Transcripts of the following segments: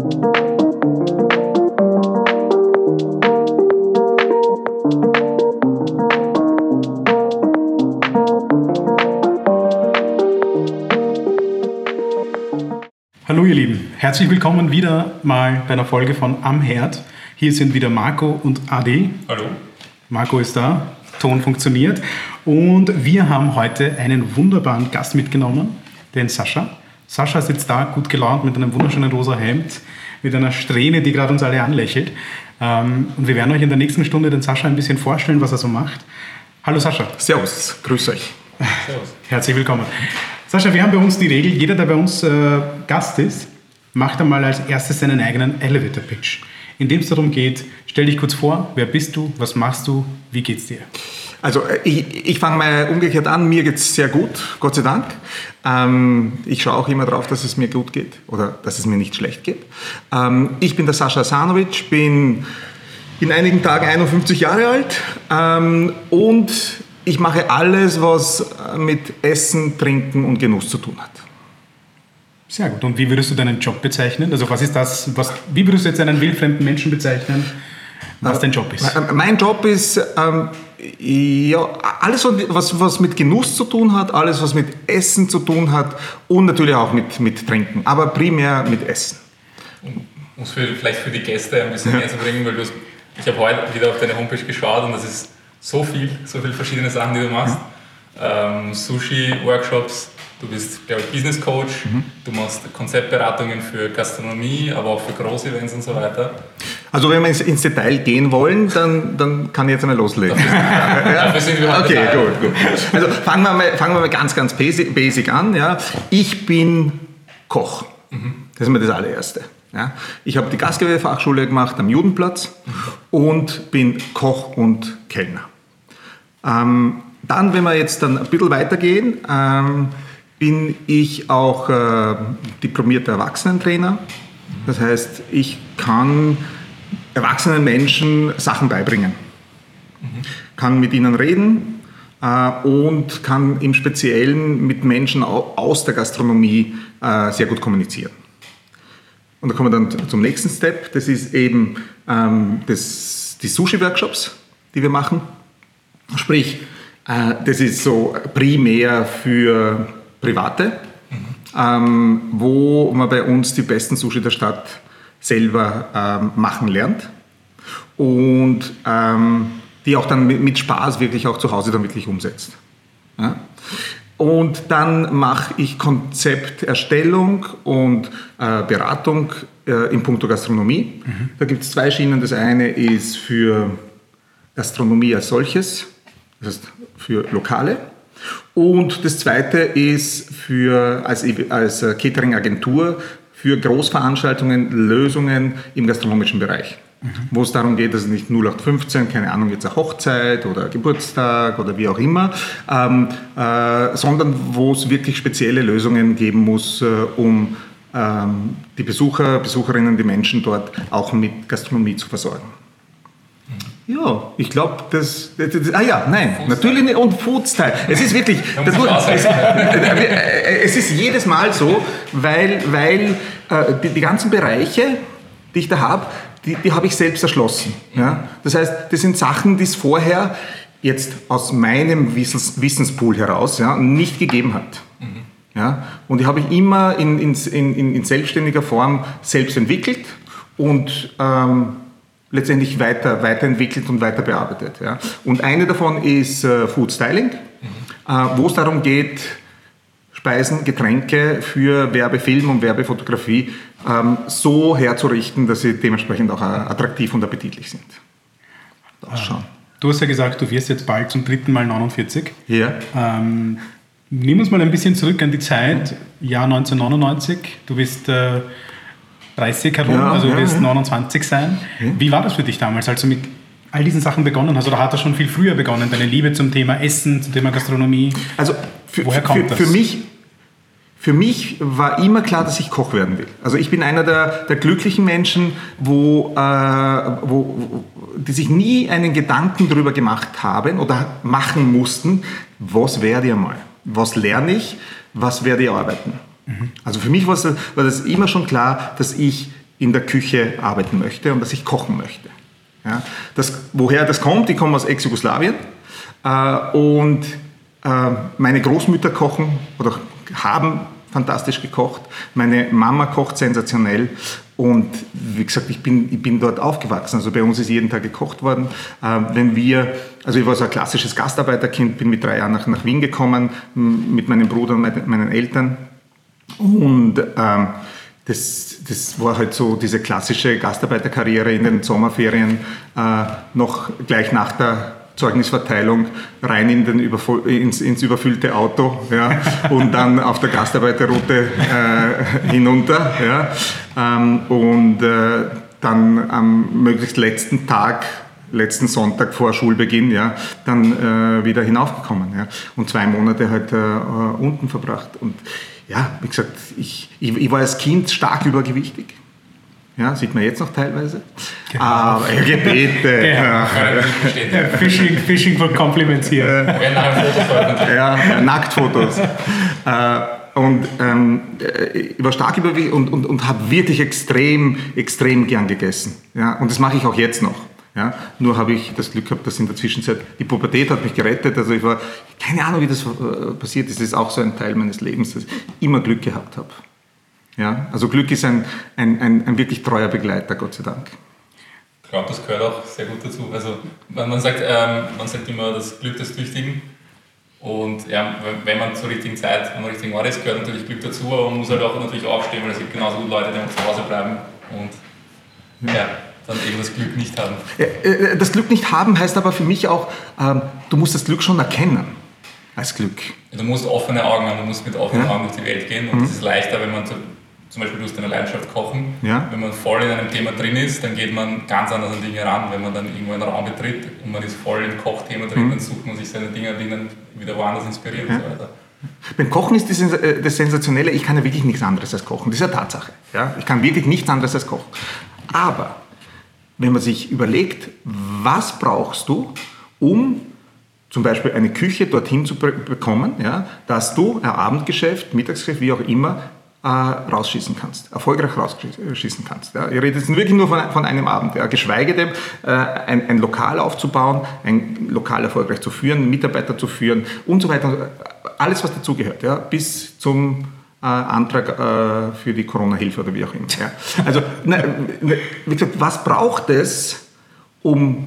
Hallo ihr Lieben, herzlich willkommen wieder mal bei einer Folge von Am Herd. Hier sind wieder Marco und Adi. Hallo. Marco ist da, Ton funktioniert und wir haben heute einen wunderbaren Gast mitgenommen, den Sascha. Sascha sitzt da gut gelaunt mit einem wunderschönen rosa Hemd, mit einer Strähne, die gerade uns alle anlächelt. Ähm, und wir werden euch in der nächsten Stunde den Sascha ein bisschen vorstellen, was er so macht. Hallo Sascha. Servus, grüß euch. Servus. Herzlich willkommen. Sascha, wir haben bei uns die Regel, jeder, der bei uns äh, Gast ist, macht einmal als erstes seinen eigenen Elevator Pitch. In dem es darum geht, stell dich kurz vor, wer bist du, was machst du, wie geht's dir? Also äh, ich, ich fange mal umgekehrt an, mir geht es sehr gut, Gott sei Dank. Ähm, ich schaue auch immer darauf, dass es mir gut geht oder dass es mir nicht schlecht geht. Ähm, ich bin der Sascha Sanovic, bin in einigen Tagen 51 Jahre alt ähm, und ich mache alles, was mit Essen, Trinken und Genuss zu tun hat. Sehr gut. Und wie würdest du deinen Job bezeichnen? Also was ist das, was, wie würdest du jetzt einen wildfremden Menschen bezeichnen, was dein Job ist? Mein Job ist ähm, ja, alles, was, was mit Genuss zu tun hat, alles, was mit Essen zu tun hat und natürlich auch mit, mit Trinken, aber primär mit Essen. Um es vielleicht für die Gäste ein bisschen näher zu bringen, weil du hast, ich habe heute wieder auf deine Homepage geschaut und das ist so viel, so viele verschiedene Sachen, die du machst. Ähm, Sushi-Workshops, du bist, glaube ich, Business Coach, du machst Konzeptberatungen für Gastronomie, aber auch für Großevents und so weiter. Also wenn wir ins, ins Detail gehen wollen, dann, dann kann ich jetzt einmal loslegen. Wir heute Okay, gut, gut. Also fangen wir mal, fangen wir mal ganz, ganz basic, basic an. Ja. Ich bin Koch. Das ist mal das allererste. Ja. Ich habe die Gastgewerbefachschule gemacht am Judenplatz und bin Koch und Kellner. Ähm, dann, wenn wir jetzt dann ein bisschen weitergehen, ähm, bin ich auch äh, diplomierter Erwachsenentrainer. Das heißt, ich kann erwachsenen Menschen Sachen beibringen. Kann mit ihnen reden äh, und kann im Speziellen mit Menschen au aus der Gastronomie äh, sehr gut kommunizieren. Und da kommen wir dann zum nächsten Step. Das ist eben ähm, das, die Sushi-Workshops, die wir machen. Sprich, äh, das ist so primär für Private, ähm, wo man bei uns die besten Sushi der Stadt selber ähm, machen lernt und ähm, die auch dann mit, mit Spaß wirklich auch zu Hause dann wirklich umsetzt. Ja? Und dann mache ich Konzepterstellung und äh, Beratung äh, in puncto Gastronomie. Da gibt es zwei Schienen. Das eine ist für Gastronomie als solches, das heißt für Lokale. Und das zweite ist für, als, als äh, Catering-Agentur für Großveranstaltungen, Lösungen im gastronomischen Bereich. Wo es darum geht, dass es nicht 0815, keine Ahnung, jetzt eine Hochzeit oder Geburtstag oder wie auch immer, ähm, äh, sondern wo es wirklich spezielle Lösungen geben muss, äh, um ähm, die Besucher, Besucherinnen, die Menschen dort auch mit Gastronomie zu versorgen. Ja, ich glaube, das, das, das. Ah ja, nein, natürlich nicht. Und Foodstyle. Es ist wirklich. Das, muss es, es ist jedes Mal so, weil, weil äh, die, die ganzen Bereiche, die ich da habe, die, die habe ich selbst erschlossen. Ja? Das heißt, das sind Sachen, die es vorher jetzt aus meinem Wissens, Wissenspool heraus ja, nicht gegeben hat. Ja? Und die habe ich immer in, in, in, in selbstständiger Form selbst entwickelt und ähm, letztendlich weiter, weiterentwickelt und weiter bearbeitet. Ja. Und eine davon ist äh, Food Styling, äh, wo es darum geht, Speisen, Getränke für Werbefilm und Werbefotografie ähm, so herzurichten, dass sie dementsprechend auch äh, attraktiv und appetitlich sind. Ausschauen. Du hast ja gesagt, du wirst jetzt bald zum dritten Mal 49. Ja. Ähm, nimm uns mal ein bisschen zurück an die Zeit, Jahr 1999. Du bist äh, 30 herum, Ja, also du ja, wirst ja. 29 sein. Wie war das für dich damals, als du mit all diesen Sachen begonnen hast? Oder hat das schon viel früher begonnen, deine Liebe zum Thema Essen, zum Thema Gastronomie? Also für, Woher kommt für, das? für mich für mich war immer klar, dass ich Koch werden will. Also ich bin einer der, der glücklichen Menschen, wo, äh, wo, die sich nie einen Gedanken darüber gemacht haben oder machen mussten, was werde ich einmal? Was lerne ich? Was werde ich arbeiten? Also für mich war es- war das immer schon klar, dass ich in der Küche arbeiten möchte und dass ich kochen möchte. Ja, das, woher das kommt, ich komme aus Ex-Jugoslawien äh, und äh, meine Großmütter kochen oder haben fantastisch gekocht. Meine Mama kocht sensationell. Und wie gesagt, ich bin, ich bin dort aufgewachsen. Also bei uns ist jeden Tag gekocht worden. Ähm, wenn wir, also ich war so ein klassisches Gastarbeiterkind, bin mit drei Jahren nach, nach Wien gekommen, mit meinem Bruder und meinen Eltern. Und ähm, das, das war halt so diese klassische Gastarbeiterkarriere in den Sommerferien, äh, noch gleich nach der Zeugnisverteilung rein in den ins, ins, überfüllte Auto ja, und dann auf der Gastarbeiterroute äh, hinunter. Ja, ähm, und äh, dann am möglichst letzten Tag letzten Sonntag vor Schulbeginn, ja, dann äh, wieder hinaufgekommen ja, und zwei Monate halt äh, unten verbracht. Und ja, wie gesagt, ich, ich, ich war als Kind stark übergewichtig. Ja, sieht man jetzt noch teilweise. Genau. Aber äh, Gebete. Ja. Ja. Fishing, Fishing for Compliments hier. ja, Nacktfotos. Äh, und ähm, äh, ich war stark überwiegend und, und, und habe wirklich extrem, extrem gern gegessen. Ja, und das mache ich auch jetzt noch. Ja, nur habe ich das Glück gehabt, dass in der Zwischenzeit die Pubertät hat mich gerettet. Also ich war, keine Ahnung, wie das passiert ist. Das ist auch so ein Teil meines Lebens, dass ich immer Glück gehabt habe. Ja, also Glück ist ein, ein, ein, ein wirklich treuer Begleiter, Gott sei Dank. Ich glaube, das gehört auch sehr gut dazu. Also man sagt, ähm, man sagt immer das Glück des Tüchtigen. Und ja, wenn man zur richtigen Zeit am richtigen Ort ist, gehört natürlich Glück dazu, aber man muss halt auch natürlich aufstehen, weil es gibt genauso gut Leute, die zu Hause bleiben und ja, dann eben das Glück nicht haben. Äh, das Glück nicht haben heißt aber für mich auch, ähm, du musst das Glück schon erkennen als Glück. Du musst offene Augen haben, du musst mit offenen ja. Augen durch die Welt gehen und es mhm. ist leichter, wenn man zum Beispiel du hast deine Leidenschaft kochen. Ja. Wenn man voll in einem Thema drin ist, dann geht man ganz anders an Dinge ran. Wenn man dann irgendwo einen Raum betritt und man ist voll im Kochthema drin, mhm. dann sucht man sich seine Dinge, die dann wieder woanders inspirieren ja. und so weiter. Beim Kochen ist äh, das Sensationelle, ich kann ja wirklich nichts anderes als kochen. Das ist eine Tatsache. Ja? Ich kann wirklich nichts anderes als kochen. Aber wenn man sich überlegt, was brauchst du, um zum Beispiel eine Küche dorthin zu bekommen, ja, dass du ein Abendgeschäft, Mittagsgeschäft, wie auch immer, äh, rausschießen kannst, erfolgreich rausschießen kannst. Ja. Ich rede jetzt wirklich nur von, von einem Abend, ja. geschweige denn äh, ein, ein, Lokal aufzubauen, ein Lokal erfolgreich zu führen, Mitarbeiter zu führen und so weiter. Alles, was dazugehört, ja, bis zum Antrag äh, für die Corona-Hilfe oder wie auch immer. Ja. Also, ne, ne, wie gesagt, was braucht es, um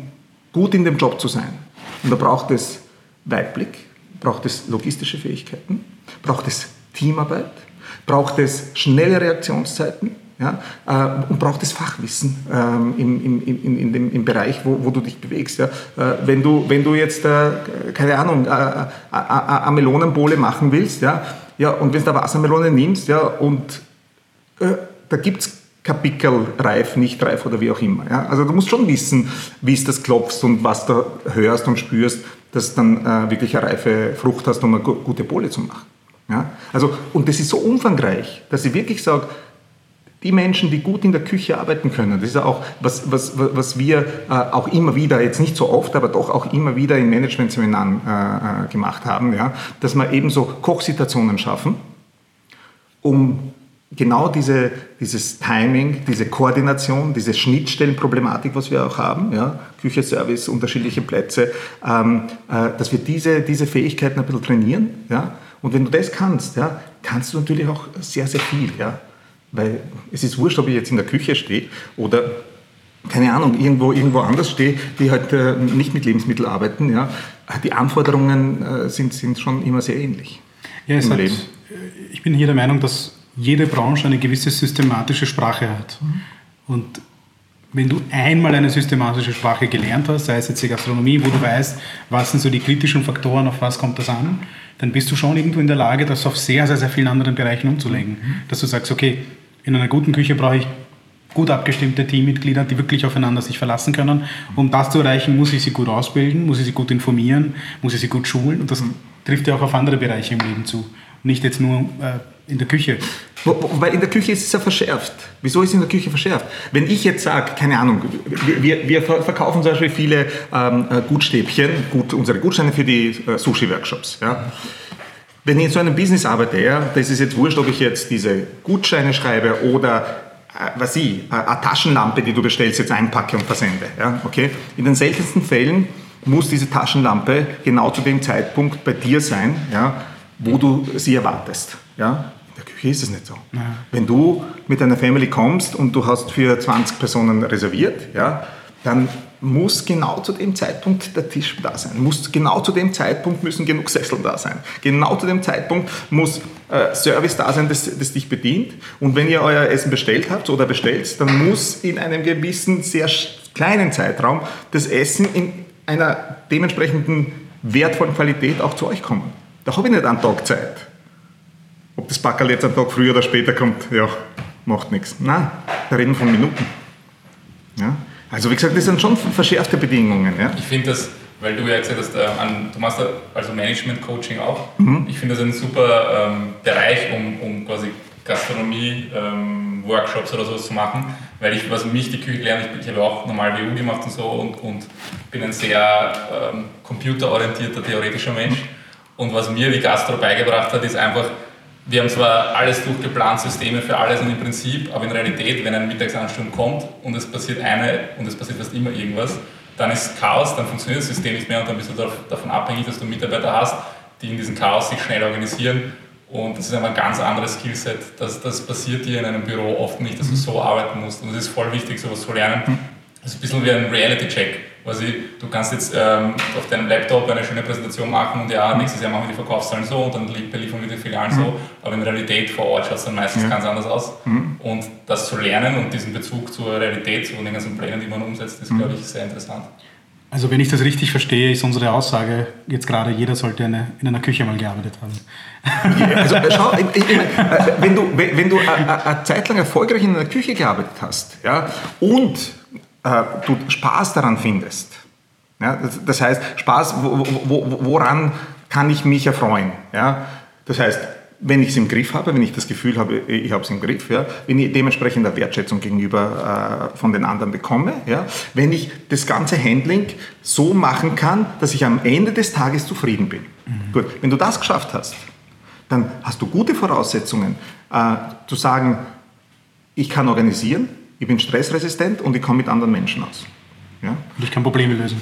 gut in dem Job zu sein? Und da braucht es Weitblick, braucht es logistische Fähigkeiten, braucht es Teamarbeit, braucht es schnelle Reaktionszeiten ja, äh, und braucht es Fachwissen ähm, im, im, im, in dem, im Bereich, wo, wo du dich bewegst. Ja. Äh, wenn, du, wenn du jetzt, äh, keine Ahnung, äh, äh, äh, Melonenbowle machen willst ja, ja, und wenn du da Wassermelone nimmst ja, und da gibt es Kapickel reif, nicht reif oder wie auch immer. Ja? Also du musst schon wissen, wie es das klopfst und was du hörst und spürst, dass du dann äh, wirklich eine reife Frucht hast, um eine gute Bohle zu machen. Ja? Also, und das ist so umfangreich, dass ich wirklich sage, die Menschen, die gut in der Küche arbeiten können, das ist ja auch, was, was, was wir äh, auch immer wieder, jetzt nicht so oft, aber doch auch immer wieder in Managementseminaren äh, äh gemacht haben, ja? dass wir eben so Kochsituationen schaffen, um genau diese, dieses Timing, diese Koordination, diese Schnittstellenproblematik, was wir auch haben, ja, Küche, Service, unterschiedliche Plätze, ähm, äh, dass wir diese, diese Fähigkeiten ein bisschen trainieren. Ja? Und wenn du das kannst, ja, kannst du natürlich auch sehr, sehr viel. Ja? Weil es ist wurscht, ob ich jetzt in der Küche stehe oder keine Ahnung, irgendwo, irgendwo anders stehe, die halt äh, nicht mit Lebensmitteln arbeiten. Ja? Die Anforderungen äh, sind, sind schon immer sehr ähnlich. Ja, es hat, ich bin hier der Meinung, dass jede Branche eine gewisse systematische Sprache hat. Und wenn du einmal eine systematische Sprache gelernt hast, sei es jetzt die Gastronomie, wo du weißt, was sind so die kritischen Faktoren, auf was kommt das an, dann bist du schon irgendwo in der Lage, das auf sehr, sehr, sehr vielen anderen Bereichen umzulegen. Mhm. Dass du sagst, okay, in einer guten Küche brauche ich gut abgestimmte Teammitglieder, die wirklich aufeinander sich verlassen können. Um das zu erreichen, muss ich sie gut ausbilden, muss ich sie gut informieren, muss ich sie gut schulen. Und das mhm. trifft ja auch auf andere Bereiche im Leben zu. Nicht jetzt nur äh, in der Küche. Weil in der Küche ist es ja verschärft. Wieso ist es in der Küche verschärft? Wenn ich jetzt sage, keine Ahnung, wir, wir verkaufen zum Beispiel viele ähm, äh, Gutstäbchen, gut, unsere Gutscheine für die äh, Sushi-Workshops. Ja? Wenn ich in so einem Business arbeite, ja, das ist jetzt wurscht, ob ich jetzt diese Gutscheine schreibe oder was ich, eine Taschenlampe, die du bestellst, jetzt einpacke und versende. Ja? Okay? In den seltensten Fällen muss diese Taschenlampe genau zu dem Zeitpunkt bei dir sein, ja, wo du sie erwartest. Ja? In der Küche ist es nicht so. Ja. Wenn du mit deiner Family kommst und du hast für 20 Personen reserviert, ja, dann muss genau zu dem Zeitpunkt der Tisch da sein. Muss genau zu dem Zeitpunkt müssen genug Sessel da sein. Genau zu dem Zeitpunkt muss äh, Service da sein, das, das dich bedient. Und wenn ihr euer Essen bestellt habt oder bestellt, dann muss in einem gewissen, sehr kleinen Zeitraum das Essen in einer dementsprechenden wertvollen Qualität auch zu euch kommen. Da habe ich nicht einen Tag Zeit. Ob das Backerl jetzt einen Tag früher oder später kommt, ja, macht nichts. Nein, wir reden von Minuten. Ja? Also wie gesagt, das sind schon verschärfte Bedingungen. Ja? Ich finde das, weil du ja gesagt hast, äh, an, du machst also Management-Coaching auch. Mhm. Ich finde das ein super ähm, Bereich, um, um quasi Gastronomie-Workshops ähm, oder sowas zu machen, weil ich, was mich die Küche lernt, ich, ich habe auch normal WU gemacht und so und, und bin ein sehr ähm, computerorientierter, theoretischer Mensch. Und was mir die Gastro beigebracht hat, ist einfach, wir haben zwar alles durchgeplant, Systeme für alles und im Prinzip, aber in Realität, wenn eine Mittagsanstunde kommt und es passiert eine und es passiert fast immer irgendwas, dann ist Chaos, dann funktioniert das System nicht mehr und dann bist du davon abhängig, dass du Mitarbeiter hast, die in diesem Chaos sich schnell organisieren und das ist einfach ein ganz anderes Skillset. Das, das passiert dir in einem Büro oft nicht, dass du so arbeiten musst und es ist voll wichtig, sowas zu lernen. Das ist ein bisschen wie ein Reality-Check. Quasi, du kannst jetzt ähm, auf deinem Laptop eine schöne Präsentation machen und ja, nächstes Jahr machen wir die Verkaufszahlen so und dann beliefern wir die Filialen mhm. so, aber in Realität vor Ort schaut es dann meistens ja. ganz anders aus. Mhm. Und das zu lernen und diesen Bezug zur Realität, zu den ganzen Plänen, die man umsetzt, ist, mhm. glaube ich, sehr interessant. Also wenn ich das richtig verstehe, ist unsere Aussage jetzt gerade, jeder sollte eine, in einer Küche mal gearbeitet haben. Ja, also schau, ich, ich, äh, wenn du, wenn du eine Zeit lang erfolgreich in einer Küche gearbeitet hast ja, und äh, du Spaß daran findest. Ja, das, das heißt, Spaß, wo, wo, woran kann ich mich erfreuen? Ja? Das heißt, wenn ich es im Griff habe, wenn ich das Gefühl habe, ich habe es im Griff, ja, wenn ich dementsprechend eine Wertschätzung gegenüber äh, von den anderen bekomme, ja, wenn ich das ganze Handling so machen kann, dass ich am Ende des Tages zufrieden bin. Mhm. Gut, wenn du das geschafft hast, dann hast du gute Voraussetzungen äh, zu sagen, ich kann organisieren, ich bin stressresistent und ich komme mit anderen Menschen aus. Ja? Und ich kann Probleme lösen.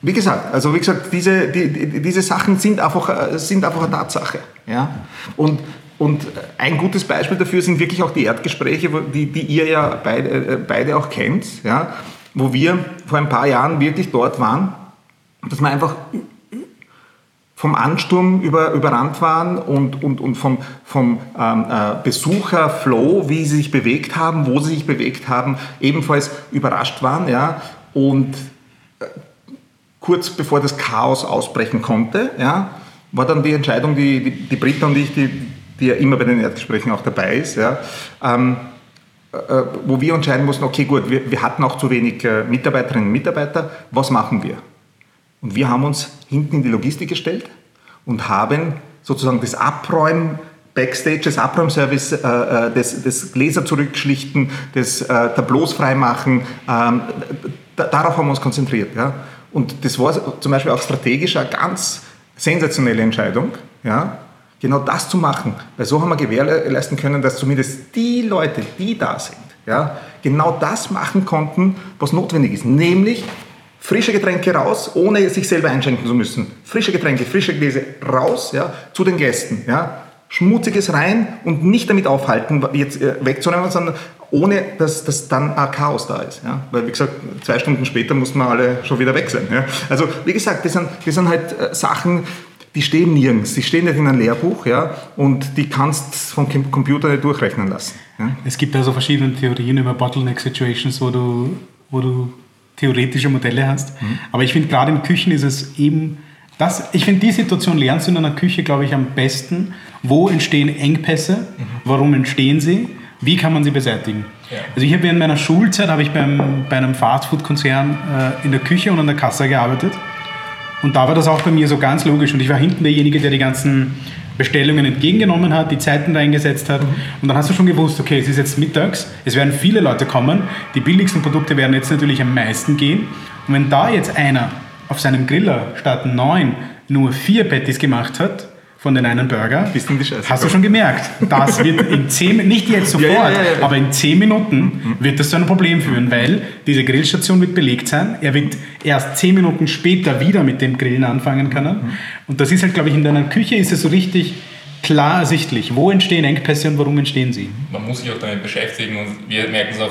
Wie gesagt, also wie gesagt, diese, die, die, diese Sachen sind einfach, sind einfach eine Tatsache. Ja? Und, und ein gutes Beispiel dafür sind wirklich auch die Erdgespräche, die, die ihr ja beide, äh, beide auch kennt, ja? wo wir vor ein paar Jahren wirklich dort waren, dass man einfach vom Ansturm über, überrannt waren und, und, und vom, vom ähm, äh, Besucherflow, wie sie sich bewegt haben, wo sie sich bewegt haben, ebenfalls überrascht waren. Ja? Und äh, kurz bevor das Chaos ausbrechen konnte, ja, war dann die Entscheidung, die, die, die Britta und ich, die, die ja immer bei den Erdgesprächen auch dabei ist, ja, ähm, äh, wo wir entscheiden mussten, okay gut, wir, wir hatten auch zu wenig äh, Mitarbeiterinnen und Mitarbeiter, was machen wir? Und wir haben uns hinten in die Logistik gestellt und haben sozusagen das Abräumen Backstage, das Abräumservice, äh, äh, das, das Gläser zurückschlichten, das äh, Tableaus freimachen, ähm, darauf haben wir uns konzentriert. Ja? Und das war zum Beispiel auch strategisch eine ganz sensationelle Entscheidung, ja? genau das zu machen. Weil so haben wir gewährleisten können, dass zumindest die Leute, die da sind, ja, genau das machen konnten, was notwendig ist. Nämlich frische Getränke raus, ohne sich selber einschenken zu müssen. Frische Getränke, frische Gläser raus ja, zu den Gästen. Ja. Schmutziges rein und nicht damit aufhalten, jetzt äh, wegzunehmen, sondern ohne, dass, dass dann ein Chaos da ist. Ja. Weil, wie gesagt, zwei Stunden später mussten wir alle schon wieder weg sein. Ja. Also, wie gesagt, das sind, das sind halt äh, Sachen, die stehen nirgends. Die stehen nicht in einem Lehrbuch ja, und die kannst vom Computer nicht durchrechnen lassen. Ja. Es gibt also verschiedene Theorien über Bottleneck-Situations, wo du, wo du theoretische Modelle hast. Mhm. Aber ich finde, gerade in Küchen ist es eben das, ich finde, die Situation lernst du in einer Küche, glaube ich, am besten. Wo entstehen Engpässe? Mhm. Warum entstehen sie? Wie kann man sie beseitigen? Ja. Also ich habe in meiner Schulzeit habe ich beim, bei einem Fastfood-Konzern äh, in der Küche und an der Kasse gearbeitet. Und da war das auch bei mir so ganz logisch. Und ich war hinten derjenige, der die ganzen Bestellungen entgegengenommen hat, die Zeiten da eingesetzt hat. Mhm. Und dann hast du schon gewusst, okay, es ist jetzt mittags, es werden viele Leute kommen, die billigsten Produkte werden jetzt natürlich am meisten gehen. Und wenn da jetzt einer auf seinem Griller statt neun nur vier Patties gemacht hat, von den einen Burger. Bist in die Scheiße Hast du schon gemerkt? Das wird in zehn, nicht jetzt sofort, Ja, ja, ja, ja. aber in zehn Minuten wird das zu einem Problem führen, weil diese Grillstation wird belegt sein. Er wird erst zehn Minuten später wieder mit dem Grillen anfangen können. Und das ist halt, glaube ich, in deiner Küche ist es so richtig klar ersichtlich. Wo entstehen Engpässe und warum entstehen sie? man muss sich auch damit beschäftigen und wir merken es auch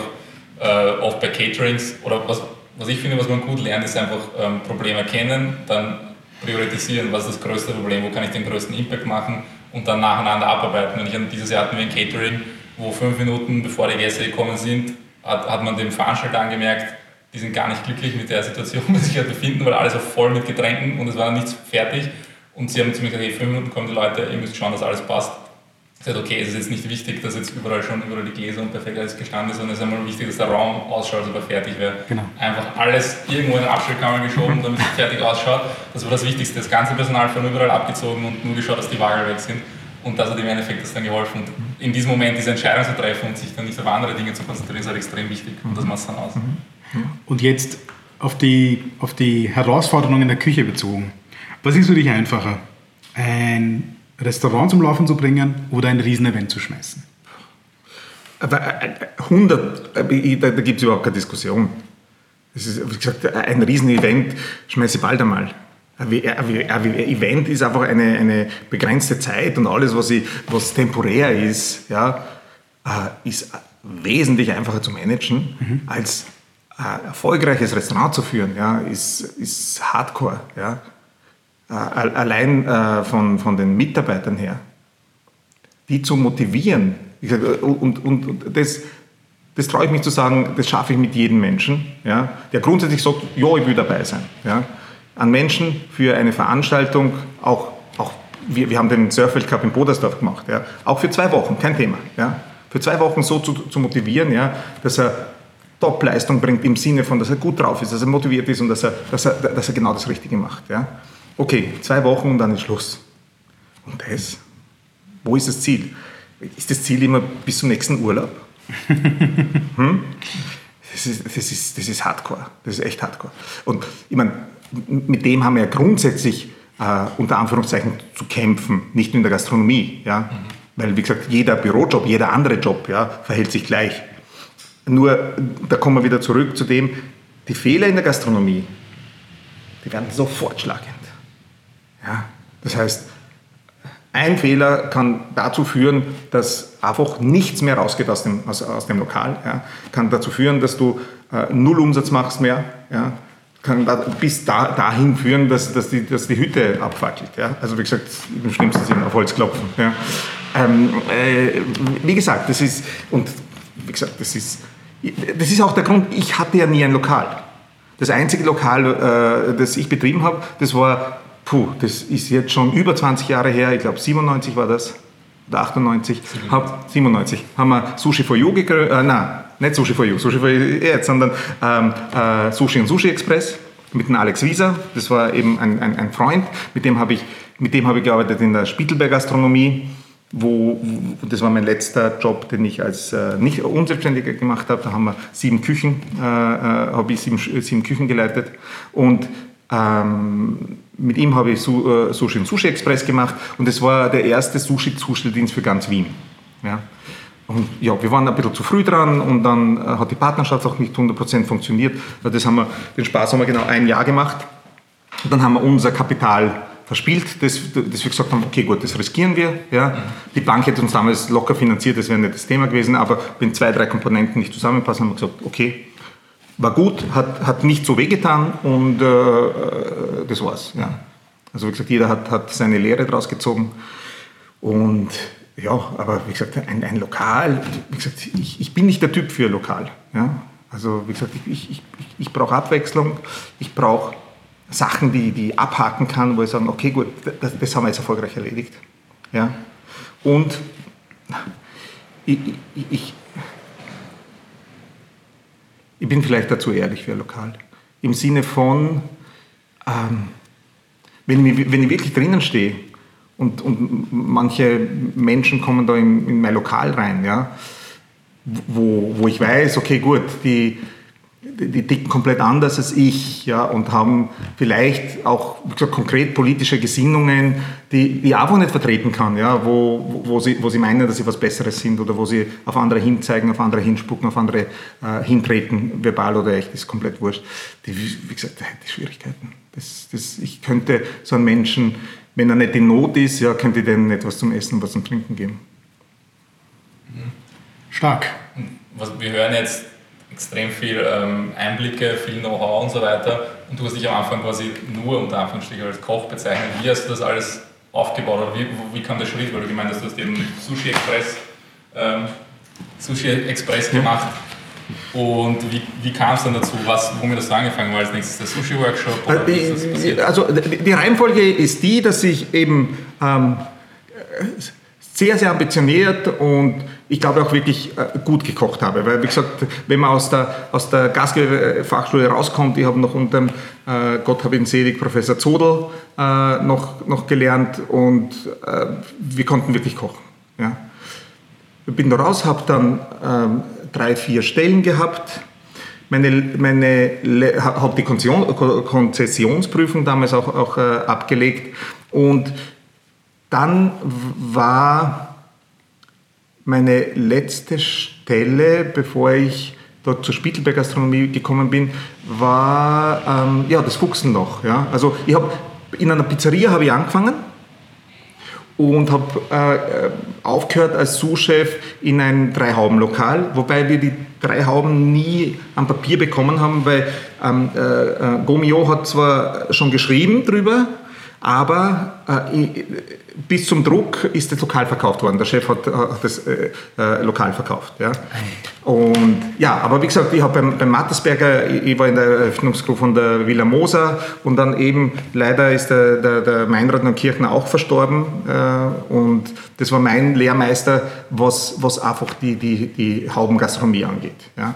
äh, oft bei Caterings oder was, was ich finde, was man gut lernt, ist einfach ähm, Probleme erkennen, dann priorisieren, was ist das größte Problem, wo kann ich den größten Impact machen und dann nacheinander abarbeiten. Und ich, dieses Jahr hatten wir ein Catering, wo fünf Minuten bevor die Gäste gekommen sind, hat, hat man dem Veranstalter angemerkt, die sind gar nicht glücklich mit der Situation, sie sich befinden, weil alles war voll mit Getränken und es war nichts fertig. Und sie haben zu mir gesagt, hey, fünf Minuten kommen die Leute, ihr müsst schauen, dass alles passt. Gesagt, okay, es ist jetzt nicht wichtig, dass jetzt überall schon überall die Gläser und perfekt alles gestanden ist, sondern es ist einmal wichtig, dass der Raum ausschaut, als ob er fertig wäre. Genau. Einfach alles irgendwo in den Abstellkammer geschoben, damit es fertig ausschaut. Das war das Wichtigste. Das ganze Personal von überall abgezogen und nur geschaut, dass die Wagel weg sind. Und das hat im Endeffekt das dann geholfen. Und in diesem Moment diese Entscheidung zu treffen und sich dann nicht auf andere Dinge zu konzentrieren, ist halt extrem wichtig. Und das macht es dann aus. Und jetzt auf die, auf die Herausforderungen in der Küche bezogen. Was ist für dich einfacher? Ein Restaurant zum Laufen zu bringen oder ein Riesenevent zu schmeißen? Aber äh, 100, äh, ich- da, gibt es überhaupt keine Diskussion. Das ist, wie gesagt, ein Riesenevent schmeiße ich bald einmal. Ein Event ist einfach eine, eine begrenzte Zeit und alles, was, ich, was temporär ist, ja, äh, ist wesentlich einfacher zu managen, als ein erfolgreiches Restaurant zu führen. Ja, ist, ist Hardcore. Ja. Äh, al- Allein äh, von, von den Mitarbeitern her die zu motivieren. Sag, Und, und, und das, das traue ich mich zu sagen, das schaffe ich mit jedem Menschen, ja, der grundsätzlich sagt, ja, ich will dabei sein. Ja. An Menschen für eine Veranstaltung, auch, auch wir, wir haben den Surfeld Cup in Bodersdorf gemacht, ja, auch für zwei Wochen, kein Thema. Ja. Für zwei Wochen so zu, zu motivieren, ja, dass er Top-Leistung bringt im Sinne von, dass er gut drauf ist, dass er motiviert ist und dass er, dass er, dass er genau das Richtige macht. Ja. Okay, zwei Wochen und dann ist Schluss. Und das? Wo ist das Ziel? Ist das Ziel immer bis zum nächsten Urlaub? hm? das, ist, das, ist, das ist Hardcore. Das ist echt Hardcore. Und ich meine, mit dem haben wir ja grundsätzlich äh, unter Anführungszeichen zu kämpfen, nicht nur in der Gastronomie. Ja? Weil, wie gesagt, jeder Bürojob, jeder andere Job ja, verhält sich gleich. Nur, da kommen wir wieder zurück zu dem, die Fehler in der Gastronomie, die werden sofort schlagend. Ja? Das heißt, ein Fehler kann dazu führen, dass einfach nichts mehr rausgeht aus dem, aus, aus dem Lokal. Ja. Kann dazu führen, dass du äh, null Umsatz machst mehr. Ja. Kann da, bis da, dahin führen, dass, dass, die, dass die Hütte abfackelt. Ja. Also wie gesagt, im schlimmsten Sinne auf Holz klopfen. Ja. Ähm, äh, wie gesagt, das ist, und wie gesagt, das ist, das ist auch der Grund, ich hatte ja nie ein Lokal. Das einzige Lokal, äh, das ich betrieben habe, das war, puh, das ist jetzt schon über 20 Jahre her, ich glaube 97 war das, oder 98, 97, hab, 97 haben wir Sushi for You gegründet, äh, nein, nicht Sushi for You, Sushi for You jetzt, sondern ähm, äh, Sushi und Sushi Express mit dem Alex Wieser, das war eben ein, ein, ein Freund, mit dem habe ich, mit dem habe ich gearbeitet in der Spiegelberg Gastronomie, wo, wo- das war mein letzter Job, den ich als äh, nicht Unselbstständiger gemacht habe. Da haben wir sieben Küchen, äh, äh, habe ich sieben, sieben Küchen geleitet. Und ähm, mit ihm habe ich Su, äh, Sushi und Sushi Express gemacht und es war der erste Sushi-Zustelldienst für ganz Wien. Ja. Und ja, wir waren ein bisschen zu früh dran und dann äh, hat die Partnerschaft auch nicht 100% funktioniert. Das haben wir, den Spaß haben wir genau ein Jahr gemacht. Und dann haben wir unser Kapital verspielt, das, das wir gesagt haben, okay gut, das riskieren wir. Ja. Die Bank hätte uns damals locker finanziert, das wäre nicht das Thema gewesen, aber wenn zwei, drei Komponenten nicht zusammenpassen, haben wir gesagt, okay, war gut, hat, hat nicht so wehgetan und äh, das war's. Ja. Also wie gesagt, jeder hat, hat seine Lehre daraus gezogen und ja, aber wie gesagt, ein, ein Lokal, wie gesagt, ich, ich bin nicht der Typ für Lokal. Ja. Also wie gesagt, ich, ich, ich, brauche Abwechslung, ich brauche Sachen, die, ich abhaken kann, wo ich sagen, okay, gut, das, das haben wir jetzt erfolgreich erledigt. Ja? Und ich, ich, ich, bin vielleicht dazu ehrlich für Lokal. Im Sinne von, ähm, wenn, ich, wenn ich wirklich drinnen stehe und, und manche Menschen kommen da in, in mein Lokal rein, ja, wo, wo ich weiß, okay, gut, die, die ticken komplett anders als ich ja, und haben vielleicht auch wie gesagt, konkret politische Gesinnungen, die, die ich einfach nicht vertreten kann, ja, wo, wo, sie, wo sie meinen, dass sie was Besseres sind oder wo sie auf andere hinzeigen, auf andere hinspucken, auf andere äh, hintreten, verbal oder echt, ist komplett wurscht. Die, wie gesagt, die Schwierigkeiten. Das, das, ich könnte so einen Menschen, wenn er nicht in Not ist, ja, könnte ich denen etwas zum Essen, was zum Trinken geben. Stark. Was, wir hören jetzt extrem viel ähm, Einblicke, viel Know-how und so weiter. Und du hast dich am Anfang quasi nur unter Anführungsstrichen als Koch bezeichnet. Wie hast du das alles aufgebaut oder wie, wie kam der Schritt? Weil du gemeint hast, du hast eben Sushi Express, ähm, Sushi Express gemacht. Und wie, wie kam es dann dazu? Was, womit hast du angefangen? War als nächstes der Sushi-Workshop? Äh, also die Reihenfolge ist die, dass ich eben ähm, sehr, sehr ambitioniert und ich glaube auch wirklich äh, gut gekocht habe. Weil, wie gesagt, wenn man aus der, aus der Gastgewerbe-Fachschule rauskommt, ich habe noch unter dem, äh, Gott habe ihn selig, Professor Zodel äh, noch, noch gelernt und äh, wir konnten wirklich kochen. Ja. Ich bin da raus, habe dann ähm, drei, vier Stellen gehabt. Meine, meine, habe die Konzessionsprüfung damals auch, auch äh, abgelegt und dann war meine letzte Stelle, bevor ich dort zur Spittelberg Gastronomie gekommen bin, war ähm, ja, das Fuchsenloch. Ja? Also ich habe in einer Pizzeria habe ich angefangen und habe äh, aufgehört als Sous-Chef in ein Drei-Hauben-Lokal, wobei wir die drei Hauben nie am Papier bekommen haben, weil ähm, äh, äh Gomio hat zwar schon geschrieben drüber, aber äh, bis zum Druck ist das lokal verkauft worden. Der Chef hat, hat das äh, äh, lokal verkauft. Ja. Und ja, aber wie gesagt, ich habe beim, beim Mattersberger, ich, ich, war in der Eröffnungsgruppe von der Villa Moser und dann eben leider ist der, der, der Meinrad Kirchner auch verstorben. Äh, und das war mein Lehrmeister, was, was einfach die, die, die Haubengastronomie angeht. Ja.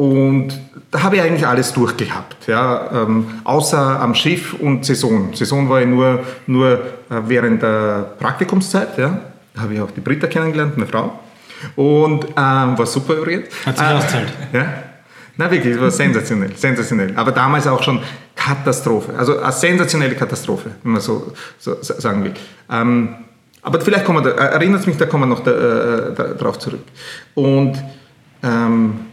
Und da habe ich eigentlich alles durchgehabt, ja, ähm, außer am Schiff und Saison. Saison war ich nur, nur äh, während der Praktikumszeit. Ja. Da habe ich auch die Britta kennengelernt, eine Frau. Und ähm, war super übrigens. Hat sich äh, auszahlt. Ja. Na wirklich, war sensationell, sensationell. Aber damals auch schon Katastrophe. Also eine sensationelle Katastrophe, wenn man so, so sagen will. Ähm, aber vielleicht kommen wir, da, erinnert mich, da kommen wir noch da, äh, da, drauf zurück. Und ähm,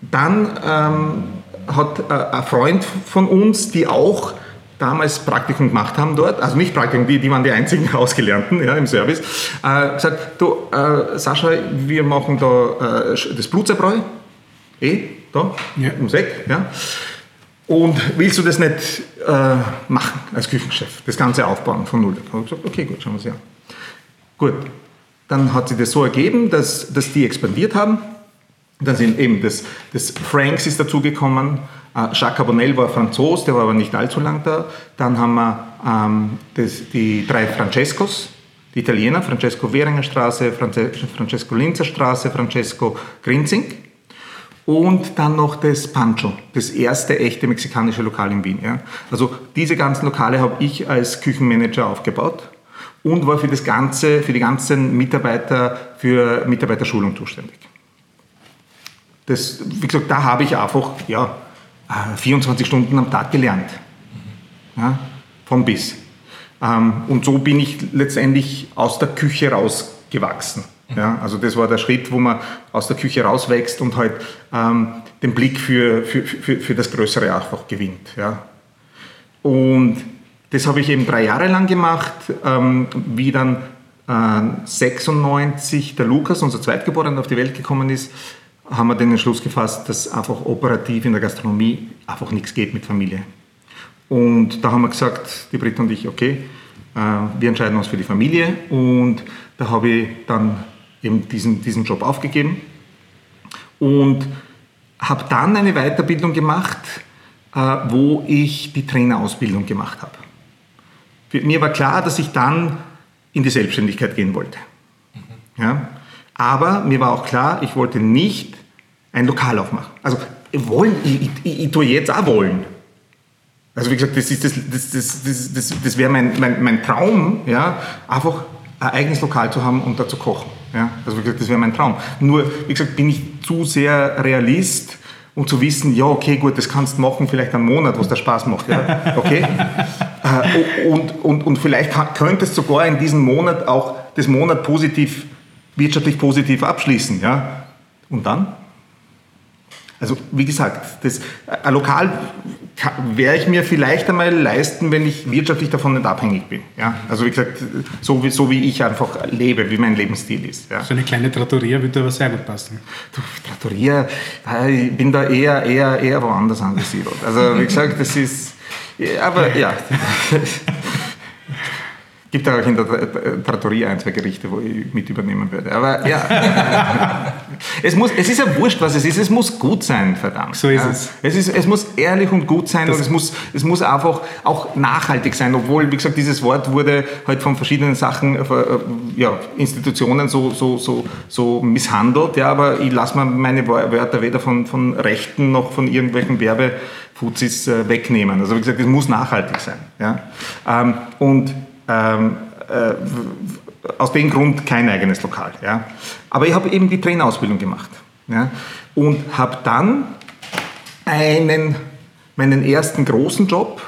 dann ähm, hat äh, ein Freund von uns, die auch damals Praktikum gemacht haben dort, also nicht Praktikum, die, die waren die einzigen Ausgelernten ja, im Service, äh, gesagt, du äh, Sascha, wir machen da äh, das Blutzerbreu, eh, da, ja. ums Eck, ja. Und willst du das nicht äh, machen als Küchenchef, das Ganze aufbauen von Null? Da habe ich gesagt, okay, gut, schauen wir es an. Gut, dann hat sich das so ergeben, dass, dass die expandiert haben dann sind eben das, das Franks ist dazugekommen, äh, Jacques Carbonell war Franzos, der war aber nicht allzu lang da. Dann haben wir ähm, das, die drei Francescos, die Italiener, Francesco Währinger Straße, Francesco Linzer Straße, Francesco Grinzing. Und dann noch das Pancho, das erste echte mexikanische Lokal in Wien. Ja. Also diese ganzen Lokale habe ich als Küchenmanager aufgebaut und war für das Ganze, für die ganzen Mitarbeiter, für Mitarbeiterschulung zuständig. Das, wie gesagt, da habe ich einfach ja, 24 äh, Stunden am Tag gelernt. Ja, von bis. Ähm, und so bin ich letztendlich aus der Küche rausgewachsen. Ja, also das war der Schritt, wo man aus der Küche rauswächst und halt ähm, den Blick für, für, für, für das Größere einfach gewinnt. Ja. Und das habe ich eben drei Jahre lang gemacht, ähm, wie dann äh, 96 der Lukas, unser Zweitgeborener, auf die Welt gekommen ist, haben wir den Entschluss gefasst, dass einfach operativ in der Gastronomie einfach nichts geht mit Familie. Und da haben wir gesagt, die Britta und ich, okay, äh, wir entscheiden uns für die Familie und da habe ich dann eben diesen, diesen Job aufgegeben und habe dann eine Weiterbildung gemacht, äh, wo ich die Trainerausbildung gemacht habe. Für mir war klar, dass ich dann in die Selbstständigkeit gehen wollte. Ja? Aber mir war auch klar, ich wollte nicht ein Lokal aufmachen. Also wollen, ich, ich, ich tue jetzt auch wollen. Also wie gesagt, das, das, das, das, das, das wäre mein, mein, mein Traum, ja, einfach ein eigenes Lokal zu haben und da zu kochen. Ja? Also wie gesagt, das wäre mein Traum. Nur, wie gesagt, bin ich zu sehr Realist und zu wissen, ja, okay, gut, das kannst du machen, vielleicht einen Monat, was dir Spaß macht. Ja? Okay? äh, und, und, und vielleicht könntest du sogar in diesem Monat auch das Monat positiv, wirtschaftlich positiv abschließen. Ja? Und dann? Also wie gesagt, das, ein Lokal werde ich mir vielleicht einmal leisten, wenn ich wirtschaftlich davon nicht abhängig bin. Ja? Also wie gesagt, so wie, so wie ich einfach lebe, wie mein Lebensstil ist. Ja? So eine kleine Trattoria würde aber sehr gut passen. Du, Trattoria, ich bin da eher, eher, eher woanders angesiedelt. Also wie gesagt, das ist... Aber ja, gibt auch in der Trattoria ein, zwei Gerichte, wo ich mit übernehmen würde. Aber ja, es, muss, es ist ja wurscht, was es ist. Es muss gut sein, verdammt. So ist ja. es. Es, ist, es muss ehrlich und gut sein das und es muss, es muss einfach auch nachhaltig sein, obwohl, wie gesagt, dieses Wort wurde halt von verschiedenen Sachen, äh, ja, Institutionen so, so, so, so misshandelt. Ja, aber ich lasse mir meine Wörter weder von, von Rechten noch von irgendwelchen Werbefuzis äh, wegnehmen. Also wie gesagt, es muss nachhaltig sein. Ja? Ähm, und ähm, äh, aus dem Grund kein eigenes Lokal. Ja. Aber ich habe eben die Trainerausbildung gemacht ja, und habe dann einen, meinen ersten großen Job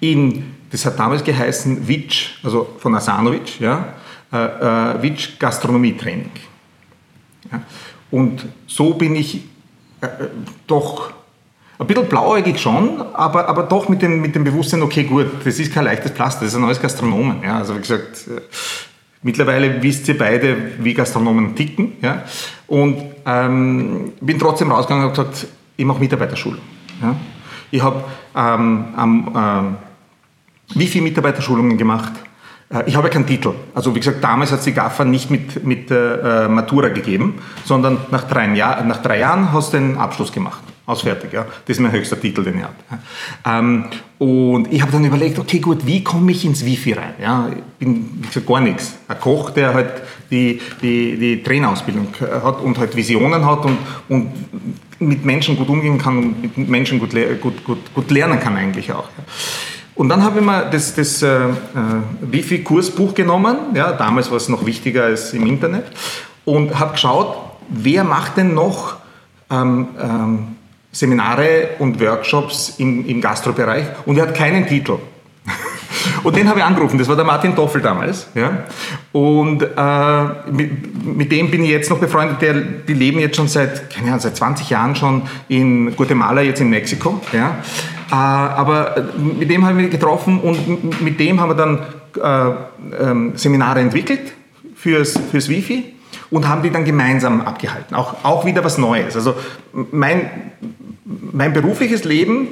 in, das hat damals geheißen, Witsch, also von Asanovic, ja, äh, äh, Witsch Gastronomietraining. Ja. Und so bin ich äh, doch ein bisschen blauäugig schon, aber, aber doch mit dem, mit dem Bewusstsein, okay, gut, das ist kein leichtes Pflaster, das ist ein neues Gastronomen. Ja, also wie gesagt, äh, mittlerweile wisst ihr beide, wie Gastronomen ticken. Ja, und ähm, bin trotzdem rausgegangen und habe gesagt, ich mache Mitarbeiterschulung. Ja. Ich habe ähm, ähm, wie viele Mitarbeiterschulungen gemacht? Äh, ich habe keinen Titel. Also wie gesagt, damals hat es die GAFA nicht mit, mit äh, Matura gegeben, sondern nach drei, Jahr, nach drei Jahren hast du den Abschluss gemacht. Ausfertig, ja. Das ist mein höchster Titel, den ich habe. Ähm, und ich habe dann überlegt, okay, gut, wie komme ich ins Wifi rein? Ja, ich bin, wie gesagt, gar nichts. Ein Koch, der halt die, die, die Trainerausbildung hat und halt Visionen hat und, und mit Menschen gut umgehen kann und mit Menschen gut, gut, gut, gut lernen kann eigentlich auch. Und dann habe ich mir das, das äh, äh, Wifi-Kursbuch genommen, ja, damals war es noch wichtiger als im Internet, und habe geschaut, wer macht denn noch ähm, ähm, Seminare und Workshops im, im Gastrobereich und er hat keinen Titel. Und den habe ich angerufen, das war der Martin Toffel damals. Ja? Und äh, mit, mit, dem bin ich jetzt noch befreundet, der, die leben jetzt schon seit, keine Ahnung, seit 20 Jahren schon in Guatemala, jetzt in Mexiko. Ja? Äh, aber mit dem haben wir getroffen und mit dem haben wir dann äh, ähm, Seminare entwickelt fürs, fürs Wifi und haben die dann gemeinsam abgehalten. Auch, auch wieder was Neues. Also mein, mein berufliches Leben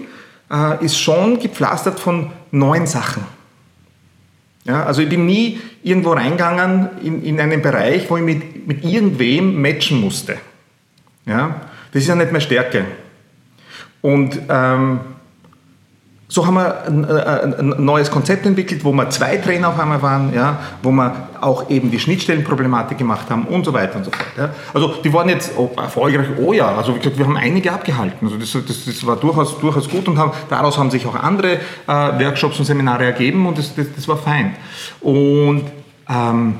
äh, ist schon gepflastert von neuen Sachen. Ja, also ich bin nie irgendwo reingegangen in, in einen Bereich, wo ich mit, mit irgendwem matchen musste. Ja, das ist ja nicht mehr Stärke. Und ähm, so haben wir ein, ein, neues Konzept entwickelt, wo wir zwei Trainer auf einmal waren, ja, wo wir auch eben die Schnittstellenproblematik gemacht haben und so weiter und so fort. Ja. Also die waren jetzt erfolgreich, oh ja, also wie gesagt, wir haben einige abgehalten. Also das, das, das war durchaus, durchaus gut und haben, daraus haben sich auch andere äh, Workshops und Seminare ergeben und das, das, das war fein. Und ähm,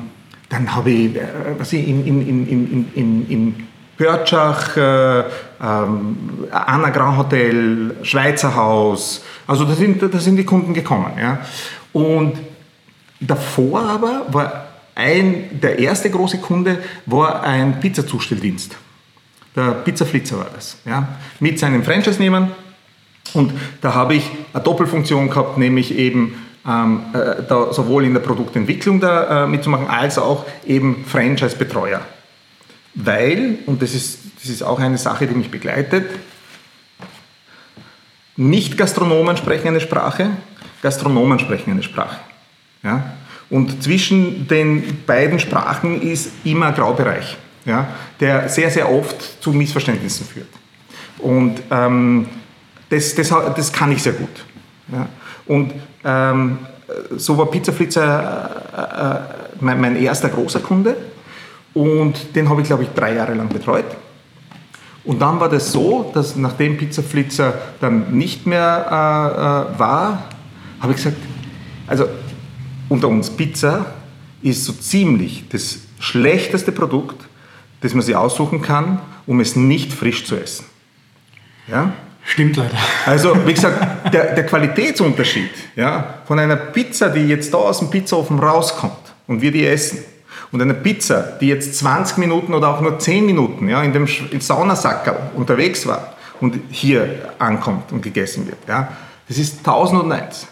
dann habe ich, äh, was ich in, in, in, in, in, in Pörtschach, äh, ähm, Anna Grand Hotel, Schweizer Haus, also da sind, da sind die Kunden gekommen. Ja. Und davor aber war ein, der erste große Kunde war ein Pizzazustelldienst. Der Pizzaflitzer war das. Ja. Mit seinem Franchise-Nehmern. Und da habe ich eine Doppelfunktion gehabt, nämlich eben ähm, äh, sowohl in der Produktentwicklung da, äh, mitzumachen, als auch eben Franchise-Betreuer. Weil, und das ist, das ist auch eine Sache, die mich begleitet, nicht-Gastronomen sprechen eine Sprache, Gastronomen sprechen eine Sprache. Ja? Und zwischen den beiden Sprachen ist immer ein Graubereich, ja? der sehr, sehr oft zu Missverständnissen führt. Und ähm, das, das, das kann ich sehr gut. Ja? Und ähm, so war Pizzaflitzer äh, äh, mein, mein erster großer Kunde und den habe ich, glaube ich, drei Jahre lang betreut. Und dann war das so, dass nachdem Pizzaflitzer dann nicht mehr äh, äh, war, habe ich gesagt, also unter uns Pizza ist so ziemlich das schlechteste Produkt, das man sich aussuchen kann, um es nicht frisch zu essen. Ja? Stimmt leider. Also, wie gesagt, der, der Qualitätsunterschied ja, von einer Pizza, die jetzt da aus dem Pizzaofen rauskommt und wir die essen, und einer Pizza, die jetzt 20 Minuten oder auch nur 10 Minuten ja, in dem Saunasackerl unterwegs war und hier ankommt und gegessen wird, ja, das ist 1001.